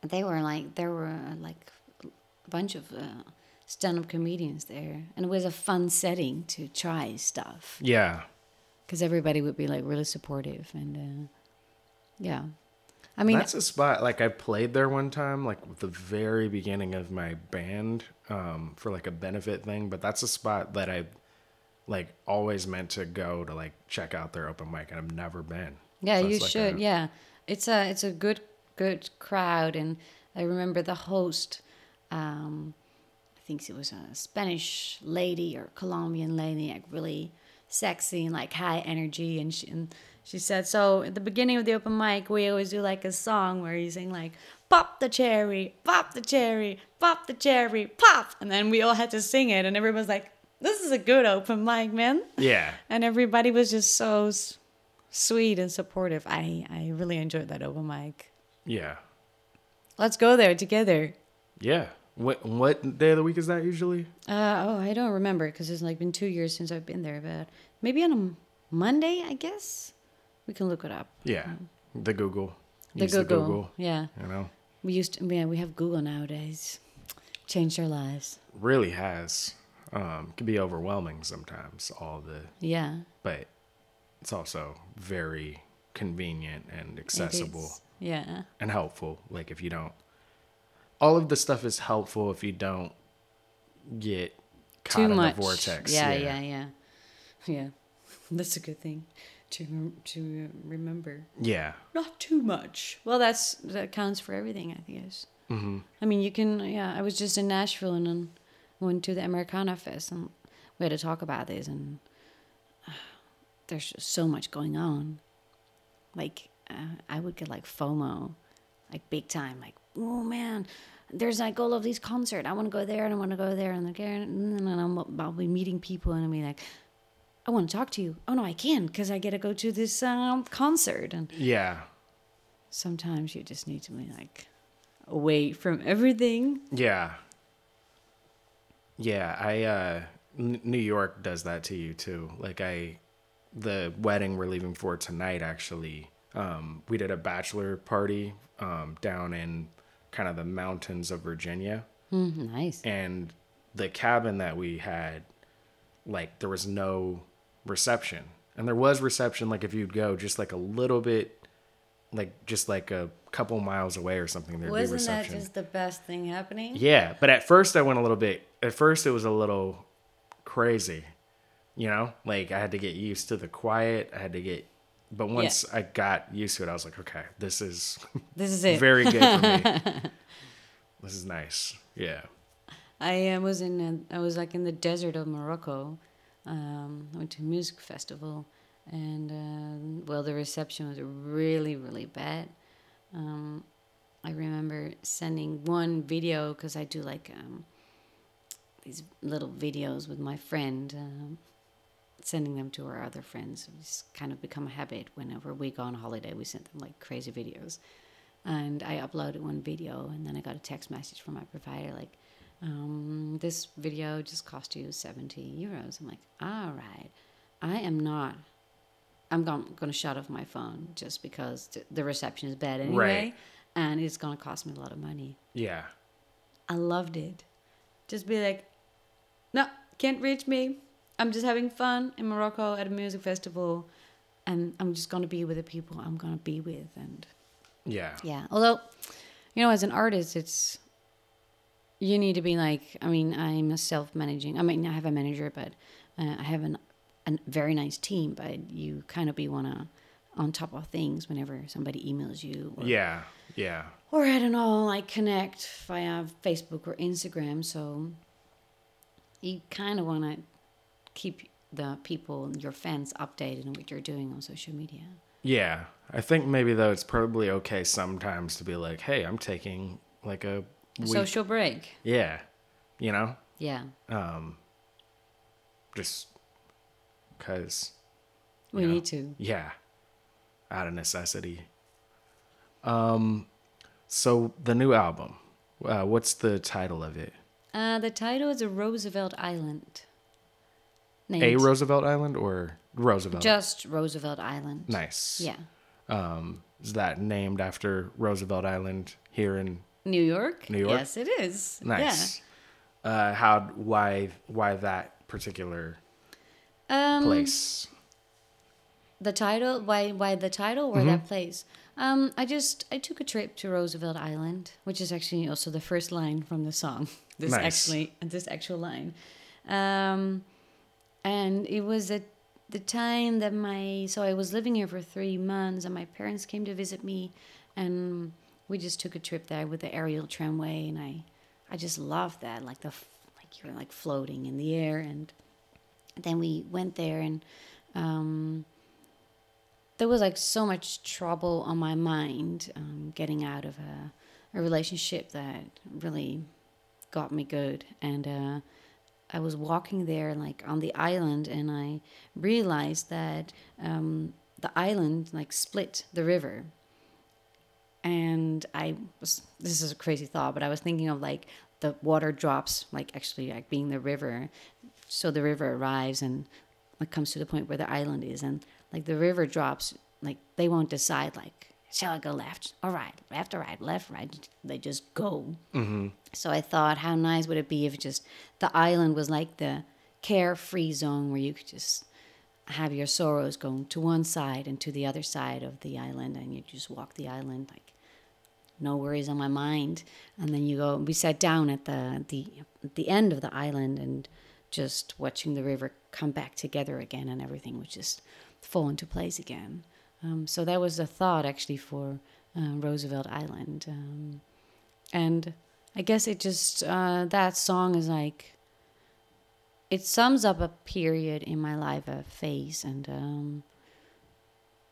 They were like there were like a bunch of uh, stand-up comedians there, and it was a fun setting to try stuff Yeah, because everybody would be like really supportive and uh, yeah. I mean, that's a spot. Like I played there one time, like the very beginning of my band, um, for like a benefit thing. But that's a spot that I like always meant to go to like check out their open mic, and I've never been. Yeah, So you like should. a- yeah, it's a it's a good good crowd, and I remember the host. Um, I think it was a Spanish lady or Colombian lady, like really sexy and like high energy, and she and she said so. At the beginning of the open mic, we always do like a song where you sing like "Pop the cherry, pop the cherry, pop the cherry, pop," and then we all had to sing it, and everyone was like, "This is a good open mic, man." Yeah, and everybody was just so s- sweet and supportive. I I really enjoyed that open mic. yeah, Let's go there together. yeah. What what day of the week is that usually? Uh, oh, I don't remember because it's like been two years since I've been there, but maybe on a Monday, I guess. We can look it up. Yeah, the Google. The Use Google. Yeah, You know, we used to. Yeah, we have Google nowadays. Changed our lives. really has. Um, can be overwhelming sometimes. All the Yeah. but it's also very convenient and accessible. Yeah. and helpful. Like if you don't, all of the stuff is helpful if you don't get caught Too in much. the vortex. Yeah, yeah, yeah, yeah. That's a good thing to to remember. yeah, not too much. Well, that's that counts for everything, I guess. hmm I mean, you can. Yeah, I was just in Nashville and then went to the Americana Fest, and we had to talk about this. And uh, there's just so much going on. Like, uh, I would get like FOMO, like big time. Like, oh man, there's like all of these concerts. I want to go there and I want to go there and again. And then I'm, I'll be meeting people and I'll be like. I want to talk to you. Oh no, I can because I get to go to this um, concert, and yeah, sometimes you just need to be like away from everything. yeah, yeah. I uh, N- New York does that to you too. Like I, the wedding we're leaving for tonight. Actually, um, we did a bachelor party um, down in kind of the mountains of Virginia. Mm, nice. and the cabin that we had like there was no reception and there was reception like if you'd go just like a little bit like just like a couple miles away or something there'd Wasn't that reception just the best thing happening? yeah but at first i went a little bit at first it was a little crazy you know like i had to get used to the quiet i had to get but once i got used to it i was like okay this is This is it. very good for me this is nice yeah I uh, was in a, I was like in the desert of Morocco. Um, I went to a music festival, and uh, well, the reception was really really bad. Um, I remember sending one video because I do like um, these little videos with my friend, um, sending them to our other friends. It's kind of become a habit. Whenever we go on holiday, we send them like crazy videos. And I uploaded one video, and then I got a text message from my provider like, um, "This video just cost you seventy euros." I'm like, "All right, I am not." I'm going to shut off my phone just because th- the reception is bad anyway, Right. and it's going to cost me a lot of money. yeah I loved it. Just be like, no, can't reach me. I'm just having fun in Morocco at a music festival, and I'm just gonna be with the people I'm gonna be with. And yeah yeah, although, you know, as an artist, it's you need to be like. I mean, I'm a self-managing. I mean, I have a manager, but uh, I have an a very nice team. But you kind of be wanna on top of things whenever somebody emails you. Or, Yeah, yeah, or I don't know, like connect via Facebook or Instagram. So you kind of want to keep the people, your fans, updated on what you're doing on social media. Yeah, I think maybe though it's probably okay sometimes to be like, "Hey, I'm taking like a A week." social break. yeah, you know, Yeah. um, just because We Yeah. need to. yeah, out of necessity. Um, so the new album, uh, what's the title of it? Uh, the title is a Roosevelt Island. A Roosevelt Island or Roosevelt? Just Roosevelt Island. nice. Yeah. Um, is that named after Roosevelt Island here in New York? New York? Yes, it is. Nice. Uh, how? Why? Why that particular Um, place? The title? Why? Why the title or Mm-hmm. that place? Um, I just I took a trip to Roosevelt Island, which is actually also the first line from the song. This Nice. actually this actual line, um, and it was at the time that my so I was living here for three months, and my parents came to visit me, and we just took a trip there with the aerial tramway, and I I just loved that, like the like you're like floating in the air, and then we went there and. Um, there was like so much trouble on my mind um, getting out of a, a relationship that really got me good and uh, i was walking there like on the island and i realized that um, the island like split the river and i was this is a crazy thought but i was thinking of like the water drops like actually like being the river. So the river arrives and it comes to the point where the island is and like the river drops like they won't decide like shall i go left or right? Left or right? Left right? They just go. Mm-hmm. so i thought how nice would it be if just the island was like the carefree zone where you could just have your sorrows going to one side and to the other side of the island and you just walk the island like no worries on my mind. And then you go we sat down at the the the end of the island and just watching the river come back together again and everything would just fall into place again. Um, so that was the thought actually for uh, roosevelt island. Um, and i guess it just uh, that song is like it sums up a period in my life a phase and um,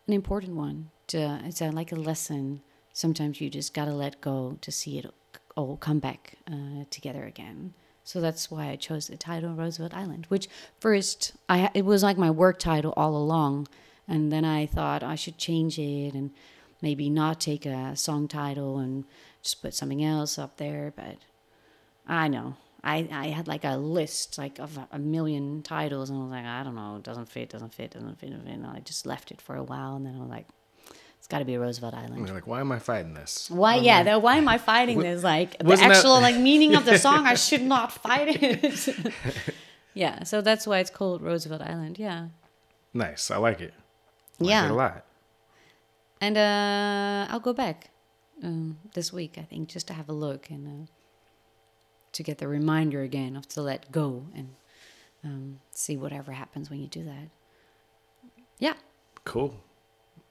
an important one. To, it's a, like a lesson sometimes you just gotta let go to see it all come back uh, together again. So that's why I chose the title Roosevelt Island, which first I it was like my work title all along, and then I thought I should change it and maybe not take a song title and just put something else up there. But I know I I had like a list like of a, million titles, and I was like I don't know, it doesn't fit, doesn't fit, doesn't fit, doesn't fit. And I just left it for a while, and then I was like, it's got to be Roosevelt Island. And you're like, why am I fighting this? Why? Yeah. The, why am I fighting this? Like the wasn't that- actual like meaning of the song, I should not fight it. yeah. So that's why it's called Roosevelt Island. Yeah. Nice. I like it. I like Yeah. it a lot. And uh, I'll go back um, this week, I think, just to have a look and uh, to get the reminder again of to let go and um, see whatever happens when you do that. Yeah. Cool.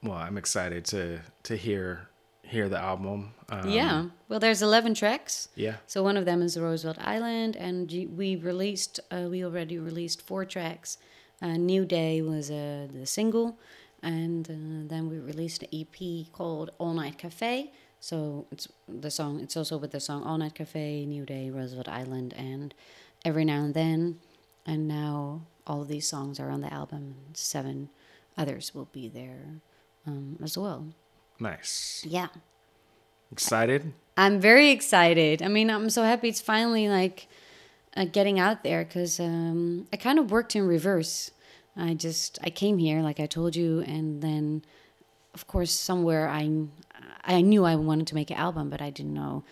Well, I'm excited to to hear hear the album. Um, yeah. Well, there's 11 tracks. Yeah. So one of them is Roosevelt Island, and we released, uh, we already released four tracks. Uh, New Day was uh, the single, and uh, then we released an EP called All Night Cafe. So it's the song. It's also with the song All Night Cafe, New Day, Roosevelt Island, and Every Now and Then. And now all of these songs are on the album, and seven others will be there um, as well. Nice. Yeah. Excited? I'm very excited. I mean, I'm so happy it's finally like uh, getting out there because um, I kind of worked in reverse. I just I came here like I told you, and then of course somewhere I I knew I wanted to make an album, but I didn't know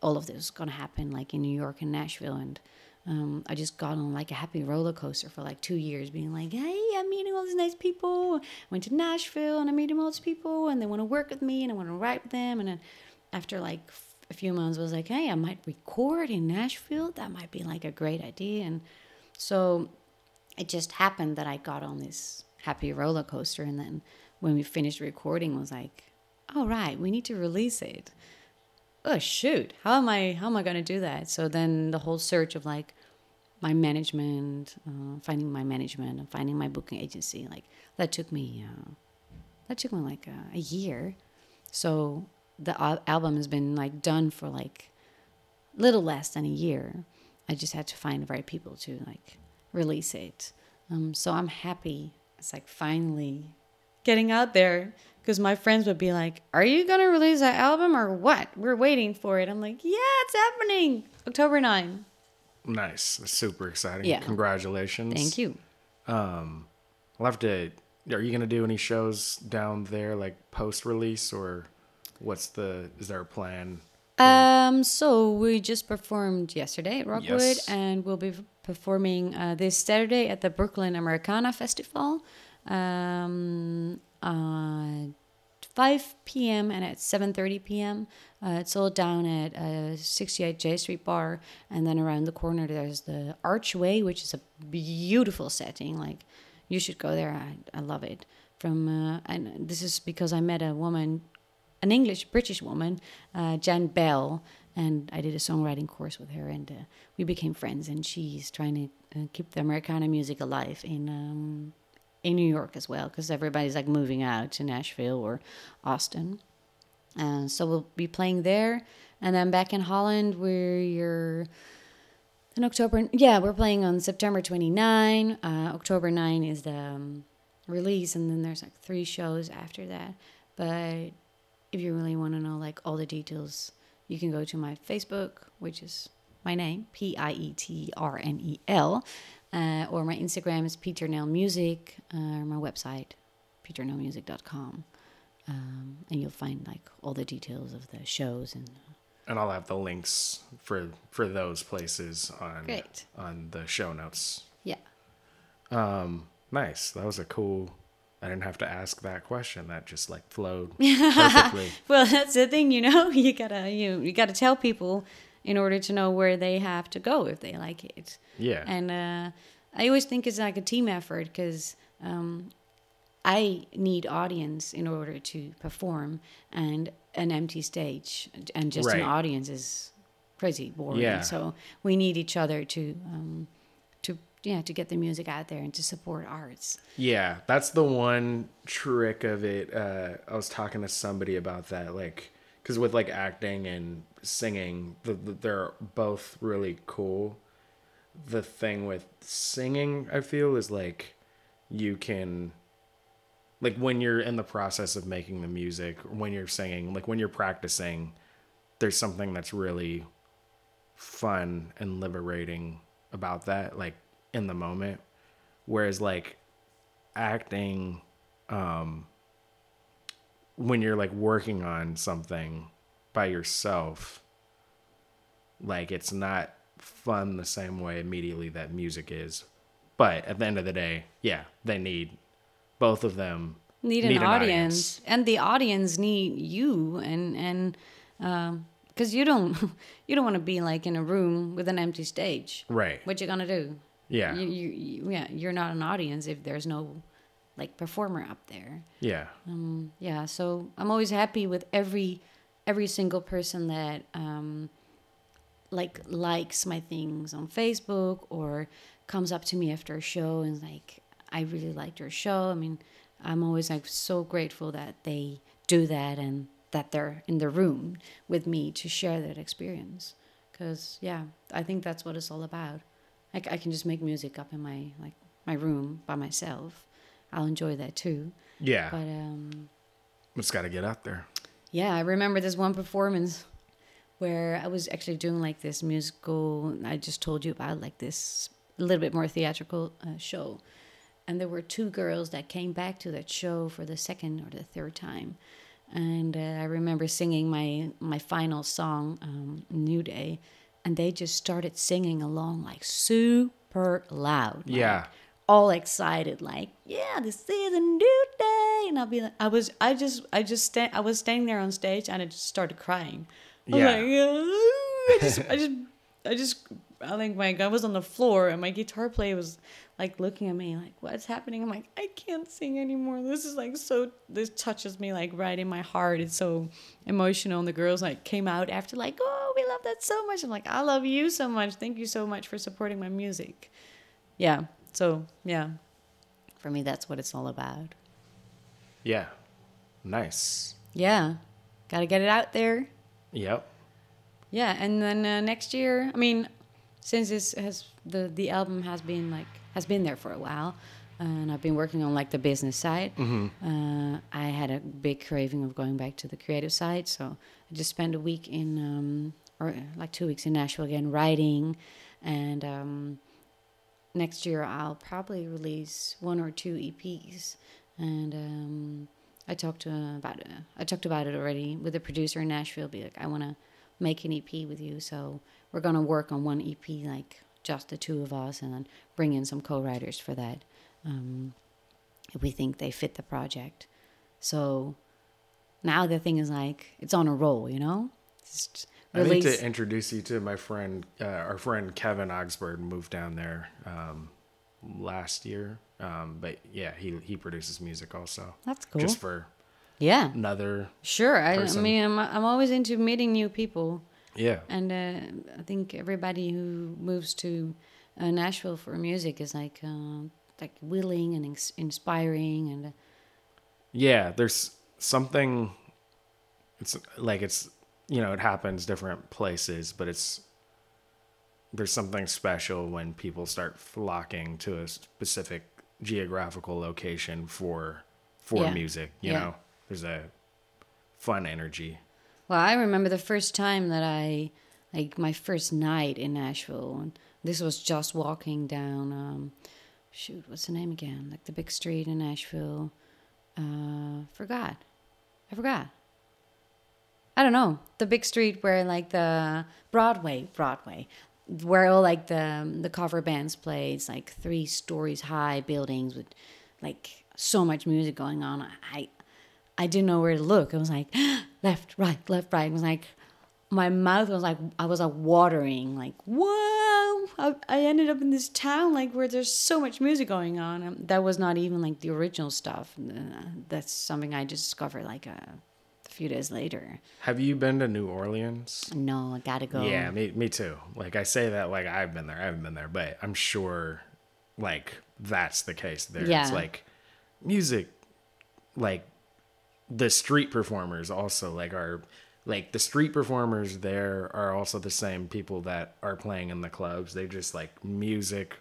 all of this was gonna happen like in New York and Nashville, and um, I just got on like a happy roller coaster for like two years, being like, hey, I'm meeting all these nice people. I Went to Nashville and I'm meeting all these people, and they want to work with me, and I want to write with them, and then after like a few months, I was like, hey, I might record in Nashville. That might be like a great idea, and so it just happened that I got on this happy roller coaster, and then when we finished recording, was like, all right, we need to release it oh shoot how am i how am i going to do that so then the whole search of like my management, uh, finding my management, and finding my booking agency. Like that took me, uh, that took me like a, a year. So the al- album has been like done for like little less than a year. I just had to find the right people to like release it. Um, so I'm happy. It's like finally getting out there because my friends would be like, "Are you gonna release that album or what? We're waiting for it." I'm like, "Yeah, it's happening, October 9." Nice. That's super exciting. Yeah. Congratulations. Thank you. Um, I'll have to. Are you gonna do any shows down there, like post release, or what's the? Is there a plan? Um, so we just performed yesterday at Rockwood, Yes. and we'll be performing uh, this Saturday at the Brooklyn Americana Festival, um, uh, 5 p.m. and at 7:30 p.m. Uh, it's all down at uh, 68 Jay Street Bar, and then around the corner there's the Archway, which is a beautiful setting. Like, you should go there. I, I love it. From uh, and this is because I met a woman an English British woman, uh, Jan Bell, and I did a songwriting course with her, and uh, we became friends. And she's trying to uh, keep the Americana music alive in um, in New York as well, because everybody's like moving out to Nashville or Austin. Uh, so we'll be playing there, and then back in Holland, we're in October. Yeah, we're playing on September 29. Uh, October 9 is the um, release, and then there's like three shows after that. But if you really want to know like all the details, you can go to my Facebook, which is my name, P I E T R N E L, uh, or my Instagram is Peter Nell Music, uh, or my website, peternellmusic.com. Um, and you'll find like all the details of the shows and And I'll have the links for for those places on Great. on the show notes. yeah. Um, nice. That was a cool. I didn't have to ask that question. That just like flowed perfectly. Well, that's the thing, you know. You gotta you you gotta tell people in order to know where they have to go if they like it. Yeah. And uh, I always think it's like a team effort because um, I need audience in order to perform, and an empty stage and just Right. an audience is crazy boring. Yeah. So we need each other to um, to yeah to get the music out there and to support arts. Yeah, that's the one trick of it. Uh, I was talking to somebody about that, like, because with like acting and singing, the, the, they're both really cool. The thing with singing, I feel, is like you can, like, when you're in the process of making the music, when you're singing, like, when you're practicing, there's something that's really fun and liberating about that, like, in the moment. Whereas, like, acting um when you're like working on something by yourself like it's not fun the same way immediately that music is. But at the end of the day yeah they need both of them need an, audience. and the audience need you and and um, because you don't you don't want to be like in a room with an empty stage. Right. What you gonna do? Yeah. You, you, you yeah you're not an audience if there's no like performer up there. Yeah. Um yeah so i'm always happy with every every single person that um like likes my things on facebook or comes up to me after a show and like i really liked your show. I mean i'm always like so grateful that they do that and that they're in the room with me to share that experience. Because yeah i think that's what it's all about. Like i can just make music up in my like my room by myself i'll enjoy that too yeah but um it's got to get out there yeah, I remember this one performance where I was actually doing like this musical. I just told you about like this a little bit more theatrical uh, show, and there were two girls that came back to that show for the second or the third time, and uh, I remember singing my my final song, um, "New Day," and they just started singing along like super loud. like, Yeah. All excited, like, yeah, this is a new day. And I'll be like, I was, I just, I just, I was standing there on stage and I just started crying. I was Yeah. like, I just, I just, I just, I think my, I was on the floor and my guitar player was like looking at me like, what's happening? I'm like, I can't sing anymore. This is like so, this touches me like right in my heart. It's so emotional. And the girls like came out after like, oh we love that so much. I'm like, I love you so much. Thank you so much for supporting my music. Yeah. So, yeah. For me, that's what it's all about. Yeah. Nice. Yeah. Got to get it out there. Yep. Yeah. And then uh, next year, I mean, since this has the the album has been like has been there for a while, and I've been working on like the business side. Uh, I had a big craving of going back to the creative side, so I just spent a week in um, or like two weeks in Nashville again writing, and um, next year I'll probably release one or two EPs, and um, I talked to about it. I talked about it already with the producer in Nashville. Be like, I want to make an EP with you, so we're gonna work on one EP, like just the two of us, and then bring in some co-writers for that. Um, if we think they fit the project. So now the thing is like it's on a roll, you know. Just I need release- to introduce you to my friend, uh, our friend Kevin Oxford moved down there um, last year. Um, but yeah, he he produces music also. That's cool. Just for yeah, another, sure. I, I mean, I'm I'm always into meeting new people. yeah, And uh, I think everybody who moves to uh, Nashville for music is like uh, like willing and ins- inspiring and uh, yeah. There's something. It's like it's you know it happens different places, but it's there's something special when people start flocking to a specific geographical location for for Yeah. music. You Yeah. know, there's a fun energy. Well, I remember the first time that I, like my first night in Nashville, and this was just walking down, um, shoot, what's the name again? Like the big street in Nashville. Uh, forgot. I forgot. I don't know. The big street where like the Broadway, Broadway, where all like the the cover bands play. It's like three stories high buildings with like so much music going on. I I didn't know where to look. I was like left, right, left, right. It was like my mouth was like I was like watering. Like whoa! I, I ended up in this town like where there's so much music going on. Um, that was not even like the original stuff. Uh, that's something I just discovered like a, a few days later. Have you been to New Orleans? No, I gotta go. Yeah, me me too. Like I say that like I've been there, I haven't been there, but I'm sure like that's the case there. Yeah. It's like music like the street performers also like are like the street performers there are also the same people that are playing in the clubs. They just like music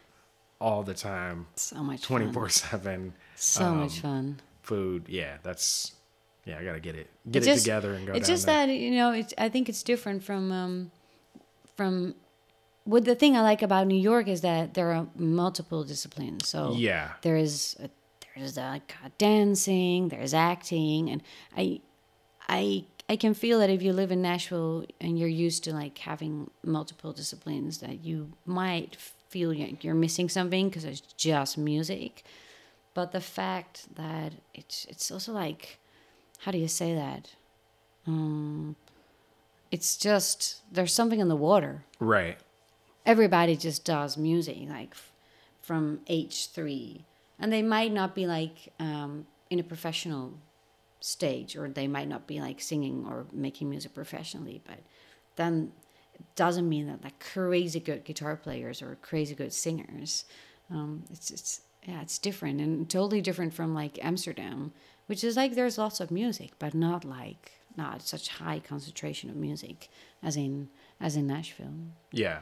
all the time, so much fun. 24/7 So um, much fun. food. Yeah, that's yeah, I got to get it. Get It's it just- together and go It's just there. that you know, it's. I think it's different from um, from. What the thing I like about New York is that there are multiple disciplines. So Yeah. there is a, there's like uh, dancing, there's acting, and I, I I can feel that if you live in Nashville and you're used to like having multiple disciplines, that you might feel you're you're missing something because it's just music. But the fact that it's it's also like, how do you say that? Um, it's just there's something in the water Right. everybody just does music like f- from age three and they might not be like um, in a professional stage or they might not be like singing or making music professionally but then it doesn't mean that like crazy good guitar players or crazy good singers um, it's it's yeah it's different and totally different from like amsterdam which is like there's lots of music but not like not such high concentration of music as in as in nashville Yeah.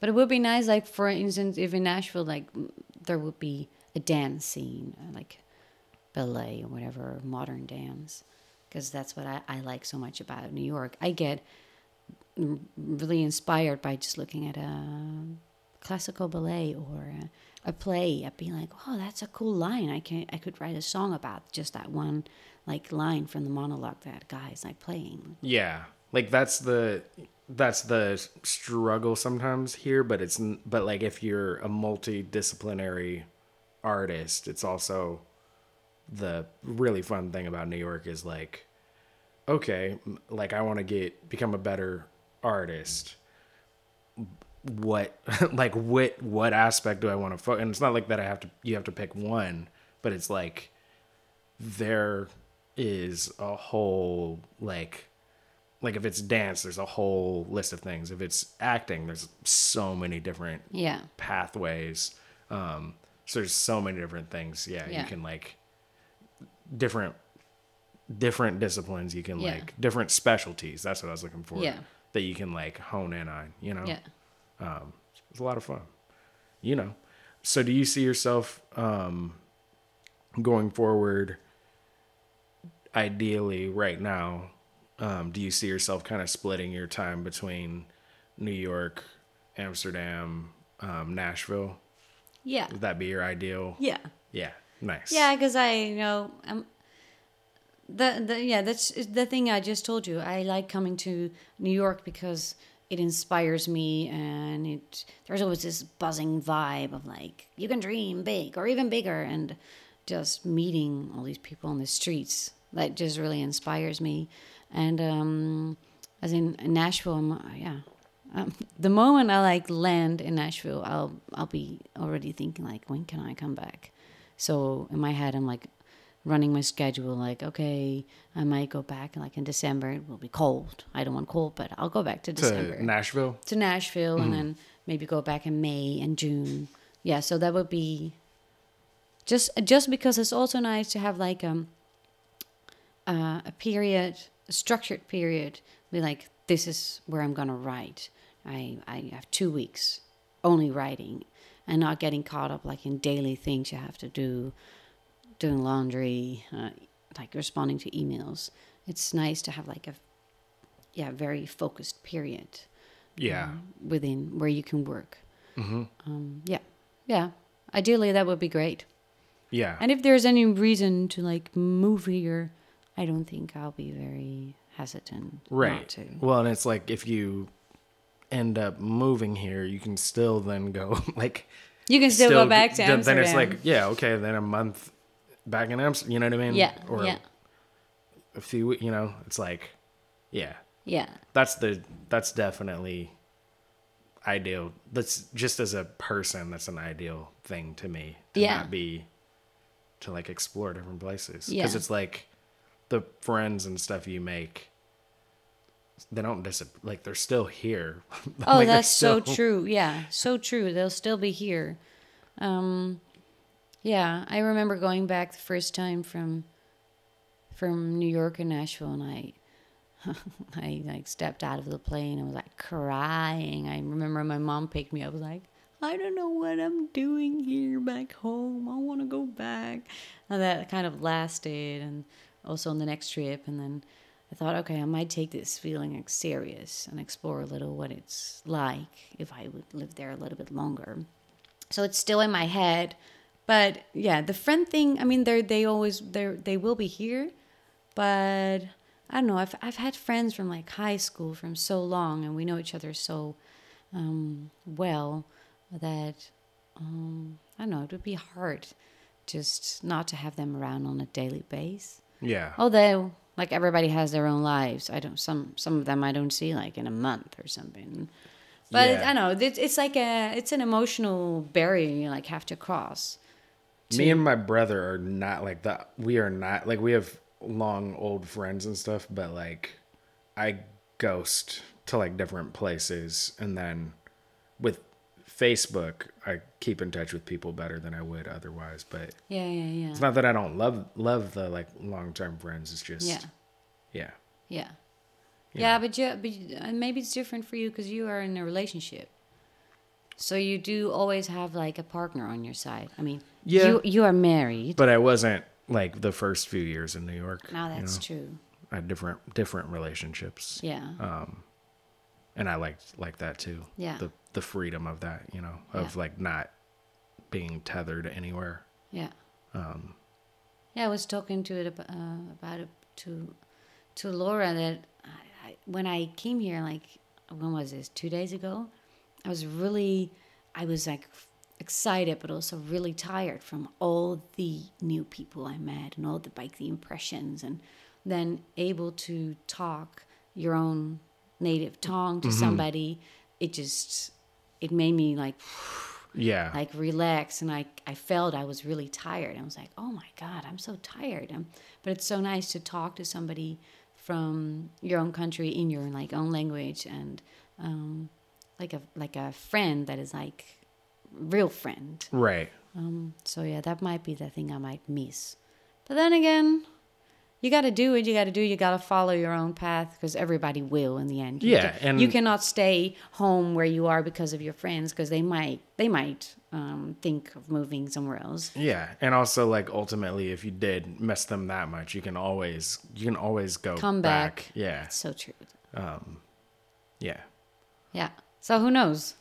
but it would be nice, like for instance, if in Nashville, like there would be a dance scene, uh, like ballet or whatever, modern dance, because that's what I, I like so much about New York. I get really inspired by just looking at a classical ballet or a, play. I'd be like, oh, that's a cool line. I can I could write a song about just that one like line from the monologue that guy's like playing. Yeah, like that's the that's the struggle sometimes here, but it's but like if you're a multidisciplinary artist, it's also the really fun thing about New York is like okay, like I want to get become a better artist. What like what what aspect do I want to focus? And it's not like that I have to you have to pick one, but it's like there is a whole like like if it's dance, there's a whole list of things. If it's acting, there's so many different Yeah. pathways. Um, so there's so many different things. Yeah, Yeah. you can like different different disciplines. You can Yeah. like different specialties. That's what I was looking for. Yeah. That you can like hone in on. You know. Yeah. Um, it's a lot of fun. You know. So do you see yourself um, going forward? Ideally, right now, um, do you see yourself kind of splitting your time between New York, Amsterdam, um, Nashville? Yeah. Would that be your ideal? Yeah. Yeah, nice. Yeah, because I you know I'm the the yeah that's the thing I just told you. I like coming to New York because it inspires me, and it there's always this buzzing vibe of like you can dream big or even bigger, and just meeting all these people on the streets that just really inspires me. And um, as in Nashville, I'm, uh, yeah. Um, the moment I like land in Nashville, I'll I'll be already thinking like, when can I come back? So in my head, I'm like running my schedule. Like, okay, I might go back like in December. It will be cold. I don't want cold, but I'll go back to December To Nashville. to Nashville, and then maybe go back in May and June. Yeah, so that would be just just because it's also nice to have like um uh, a period, a structured period. Be like, this is where I'm gonna write. I I have two weeks only writing, and not getting caught up like in daily things you have to do, doing laundry, uh, like responding to emails. It's nice to have like a yeah very focused period Yeah. um, within where you can work. hmm Um, yeah, yeah. Ideally, that would be great. Yeah. And if there's any reason to like move here, I don't think I'll be very hesitant not right. Well, and it's like if you end up moving here, you can still then go like You can still, go back to Amsterdam. Then it's like yeah, okay, then a month back in Amsterdam. You know what I mean? yeah, Or yeah, a few. You know, it's like yeah. yeah, that's the that's definitely ideal that's just as a person that's an ideal thing to me to Yeah. not be to like explore different places because Yeah. it's like the friends and stuff you make they don't disappear like they're still here Oh, Like, that's so true. Yeah, so true. They'll still be here. Um, yeah, I remember going back the first time from from New York and Nashville, and I I like stepped out of the plane and was like crying. I remember my mom picked me up. I Was like, I don't know what I'm doing here back home. I want to go back. And that kind of lasted, and also on the next trip, and then. I thought, okay, I might take this feeling like serious and explore a little what it's like if I would live there a little bit longer. So it's still in my head, but yeah, the friend thing. I mean, they they always they they will be here, but I don't know. I've I've had friends from like high school from so long, and we know each other so um, well that um, I don't know. It would be hard just not to have them around on a daily basis. yeah Although, like everybody has their own lives. I don't some some of them I don't see like in a month or something. But Yeah. I don't know. It's, it's like a it's an emotional barrier you like have to cross. Me and my brother are not like that we are not like we have long old friends and stuff but like i ghost to like different places and then with facebook i keep in touch with people better than i would otherwise but Yeah, yeah, yeah. it's not that i don't love love the like long-term friends it's just Yeah, yeah yeah, You yeah. know. But you, but uh, maybe it's different for you because you are in a relationship. So you do always have like a partner on your side. I mean, Yeah. you you are married. but i wasn't like the first few years in new york you that's know? true. i had different different relationships Yeah, um and i liked like that too yeah, the the freedom of that, you know, of Yeah. like not being tethered anywhere. yeah. Um, Yeah, I was talking to it ab- uh, about it to to Laura that I, I, when I came here, like when was this? Two days ago, I was really, I was like excited, but also really tired from all the new people I met and all the like the impressions, and then able to talk your own native tongue to somebody. It just it made me like yeah. like relax and I, I felt I was really tired. I was like, oh my God, I'm so tired. Um, but it's so nice to talk to somebody from your own country in your like own language and um, like a like a friend that is like real friend. Right. Um, so yeah, that might be the thing I might miss. But then again, you got to do what you got to do. You got to follow your own path because everybody will in the end. You Yeah, and- you cannot stay home where you are because of your friends because they might they might um, think of moving somewhere else. Yeah, and also like ultimately, if you did miss them that much, you can always you can always go Come back. Yeah, It's so true. Um, yeah, Yeah. So who knows?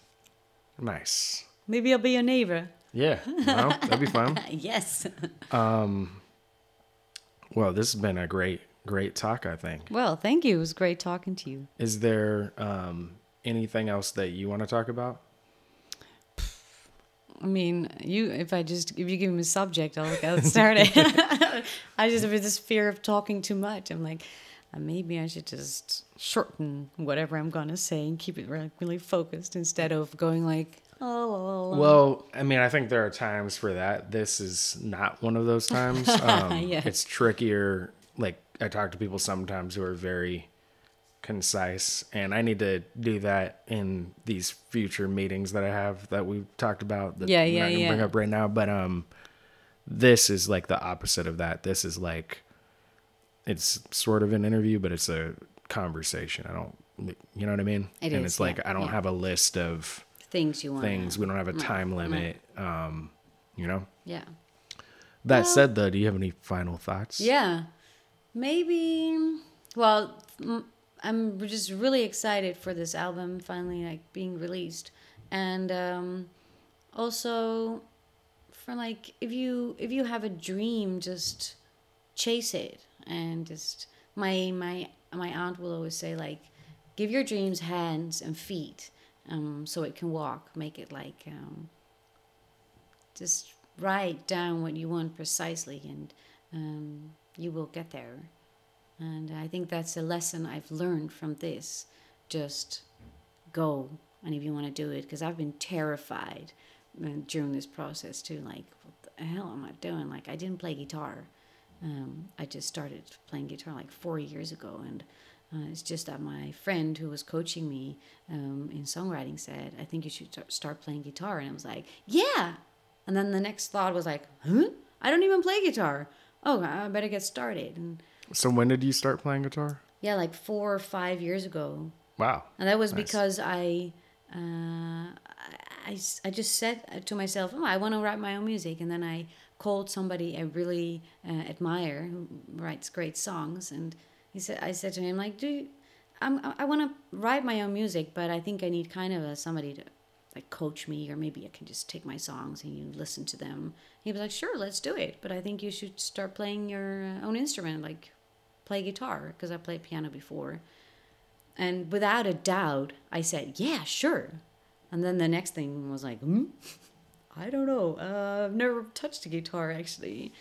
nice. Maybe I'll be your neighbor. Yeah, well, that'd be fun. yes. Um. Well, this has been a great great talk. I think. Well, thank you. It was great talking to you. Is there um, anything else that you want to talk about? I mean, you. If I just if you give me a subject, I'll get started. I just have this fear of talking too much. I'm like, uh, maybe I should just shorten whatever I'm gonna say and keep it really, really focused instead of going like, oh, Well, I mean, I think there are times for that. This is not one of those times. Um, Yeah. It's trickier. Like I talk to people sometimes who are very concise, and I need to do that in these future meetings that I have that we've talked about. That Yeah, I'm yeah, not gonna Bring up right now, but um, this is like the opposite of that. This is like, it's sort of an interview, but it's a conversation. I don't, you know what I mean? It and is, it's like yeah, I don't yeah. have a list of things you want. things. We don't have a time limit. Um, you know. Yeah. That said, though, do you have any final thoughts? Yeah. Maybe. Well, I'm just really excited for this album finally like being released, and um, also for like if you if you have a dream, just chase it and just my my my aunt will always say like give your dreams hands and feet um, so it can walk make it like um, just write down what you want precisely and um, you will get there. And i think that's a lesson i've learned from this. Just go and if you want to do it because i've been terrified uh, during this process too like what the hell am i doing? Like i didn't play guitar um, i just started playing guitar like four years ago and uh, it's just that my friend who was coaching me um, in songwriting said i think you should start playing guitar and i was like yeah and then the next thought was like huh i don't even play guitar oh i better get started and So when did you start playing guitar? yeah like four or five years ago Wow. and that was Nice. because I, uh, I, I just said to myself, oh, I want to write my own music. And then I called somebody I really uh, admire who writes great songs. And he said, I said to him, like, do you, I'm, I want to write my own music, but I think I need kind of a, somebody to like coach me, or maybe I can just take my songs and you listen to them. He was like, sure, let's do it. But I think you should start playing your uh, own instrument, like play guitar, because I played piano before. And without a doubt, I said, yeah, sure. And then the next thing was like, hmm? I don't know. Uh, I've never touched a guitar actually.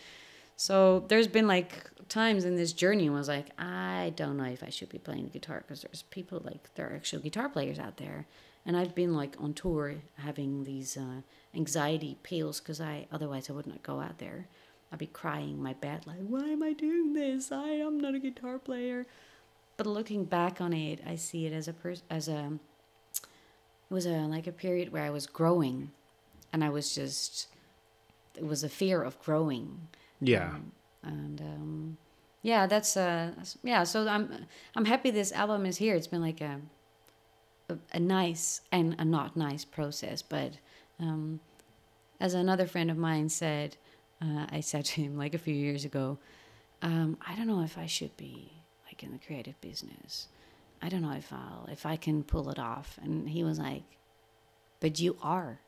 So there's been like times in this journey I was like, I don't know if I should be playing the guitar because there's people like there are actual guitar players out there, and I've been like on tour having these uh, anxiety pills because I otherwise I would not go out there. I'd be crying my bed like, why am I doing this? I am not a guitar player. But looking back on it, I see it as a pers- as a was a like a period where I was growing, and I was just it was a fear of growing Yeah. and um, yeah, that's uh, yeah. So I'm I'm happy this album is here. It's been like a a, a nice and a not nice process, but um, as another friend of mine said, uh, I said to him like a few years ago, um, I don't know if I should be like in the creative business. I don't know if I'll if I can pull it off. And he was like, but you are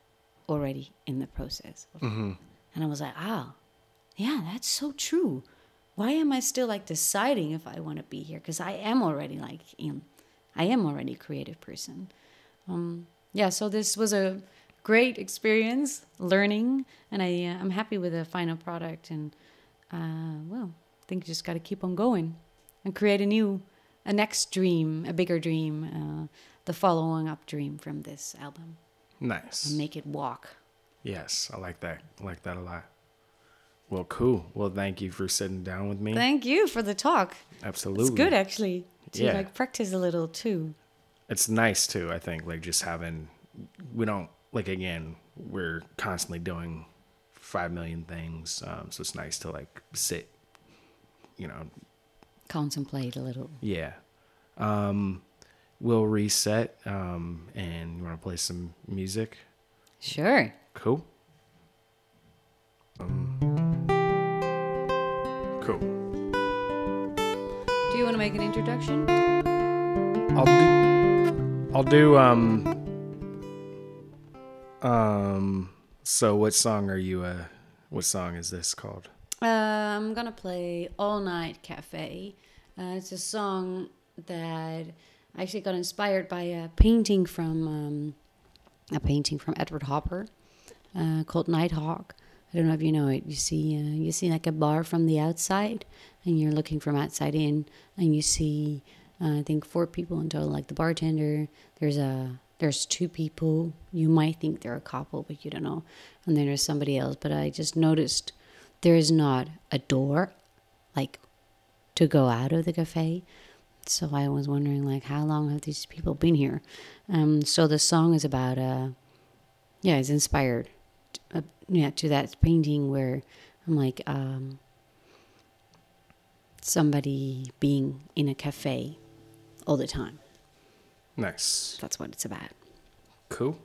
already in the process. Of And I was like, ah, yeah, that's so true. Why am I still like deciding if I want to be here? Because I am already like in, I am already a creative person. Um, yeah, so this was a great experience learning, and I uh, I'm happy with the final product. And uh, well, I think you just got to keep on going and create a new, a next dream, a bigger dream, uh, the following up dream from this album, Nice. make it walk. Yes, I like that. I like that a lot. Well, cool. Well, thank you for sitting down with me. Thank you for the talk. Absolutely. It's good actually to Yeah. like practice a little too. It's nice too, I think, like just having we don't like again, we're constantly doing 5 million things. Um so it's nice to like sit you know, Contemplate a little. yeah. Um we'll reset um and you want to play some music? Sure. Cool. Um, cool. Do you want to make an introduction? I'll do. I'll do. Um. Um. So, what song are you? Uh, what song is this called? Uh, I'm gonna play All Night Cafe. Uh, it's a song that actually got inspired by a painting from um, a painting from Edward Hopper uh, called Nighthawk. I don't know if you know it. You see, uh, you see like a bar from the outside, and you're looking from outside in, and you see, uh, I think four people in total. Like the bartender, there's a there's two people. You might think they're a couple, but you don't know. And then there's somebody else. But I just noticed there is not a door, like to go out of the cafe. So I was wondering, like, how long have these people been here? Um, so the song is about, uh, yeah, it's inspired, uh, yeah, to that painting where I'm like, um, somebody being in a cafe all the time. Nice. That's what it's about. Cool.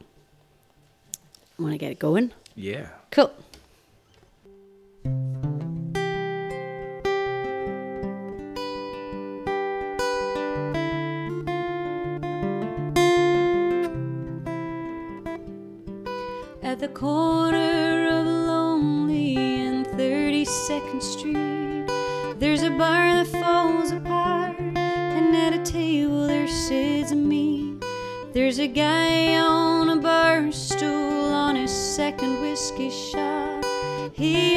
Want to get it going? Yeah. Cool. The corner of Lonely and 32nd Street, there's a bar that falls apart, and at a table there sits me. There's a guy on a bar stool on his second whiskey shot. He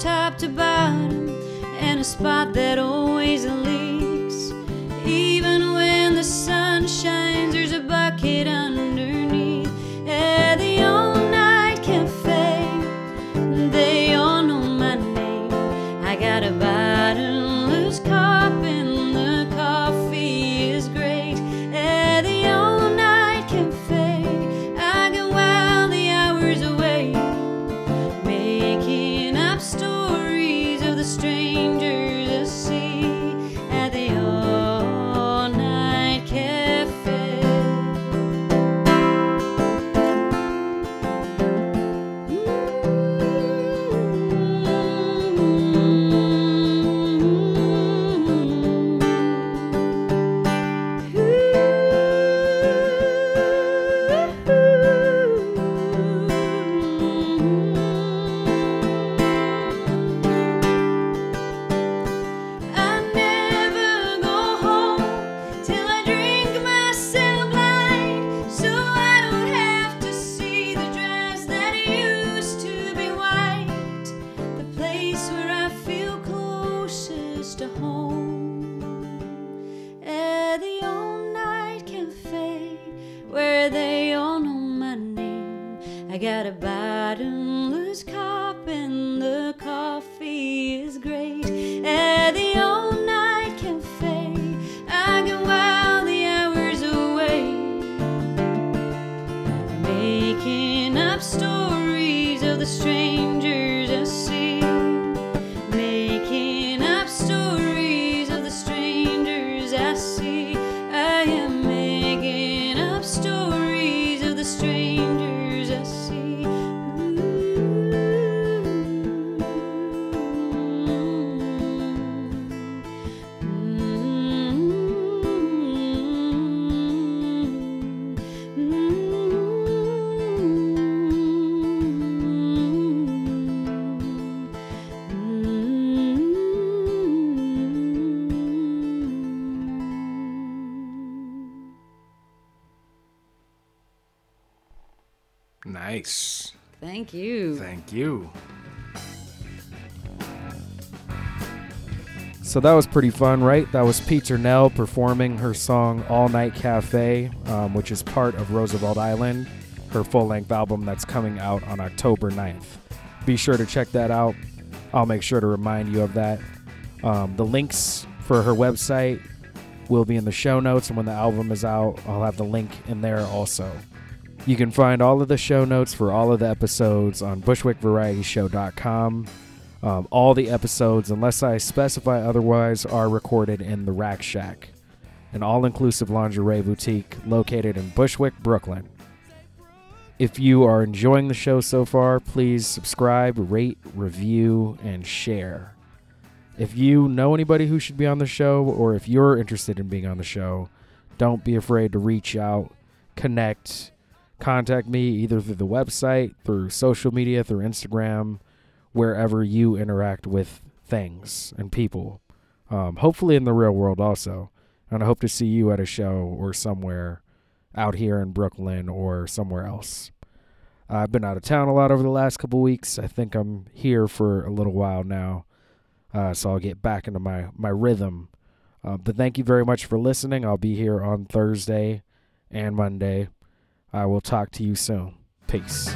top to bottom, and a spot that always. Nice. Thank you. Thank you. So that was pretty fun, right? That was Peter Nell performing her song All Night Cafe, um, which is part of Roosevelt Island, her full length album that's coming out on October 9th. Be sure to check that out. I'll make sure to remind you of that. Um, the links for her website will be in the show notes, and when the album is out, I'll have the link in there also. You can find all of the show notes for all of the episodes on bushwickvarietyshow.com. Um, all the episodes, unless I specify otherwise, are recorded in the Rack Shack, an all inclusive lingerie boutique located in Bushwick, Brooklyn. If you are enjoying the show so far, please subscribe, rate, review, and share. If you know anybody who should be on the show, or if you're interested in being on the show, don't be afraid to reach out, connect, contact me either through the website, through social media, through Instagram wherever you interact with things and people. Um, hopefully in the real world also. And I hope to see you at a show or somewhere out here in Brooklyn or somewhere else. I've been out of town a lot over the last couple weeks. I think I'm here for a little while now. Uh, so I'll get back into my, my rhythm. Uh, but thank you very much for listening. I'll be here on Thursday and Monday. I will talk to you soon. Peace.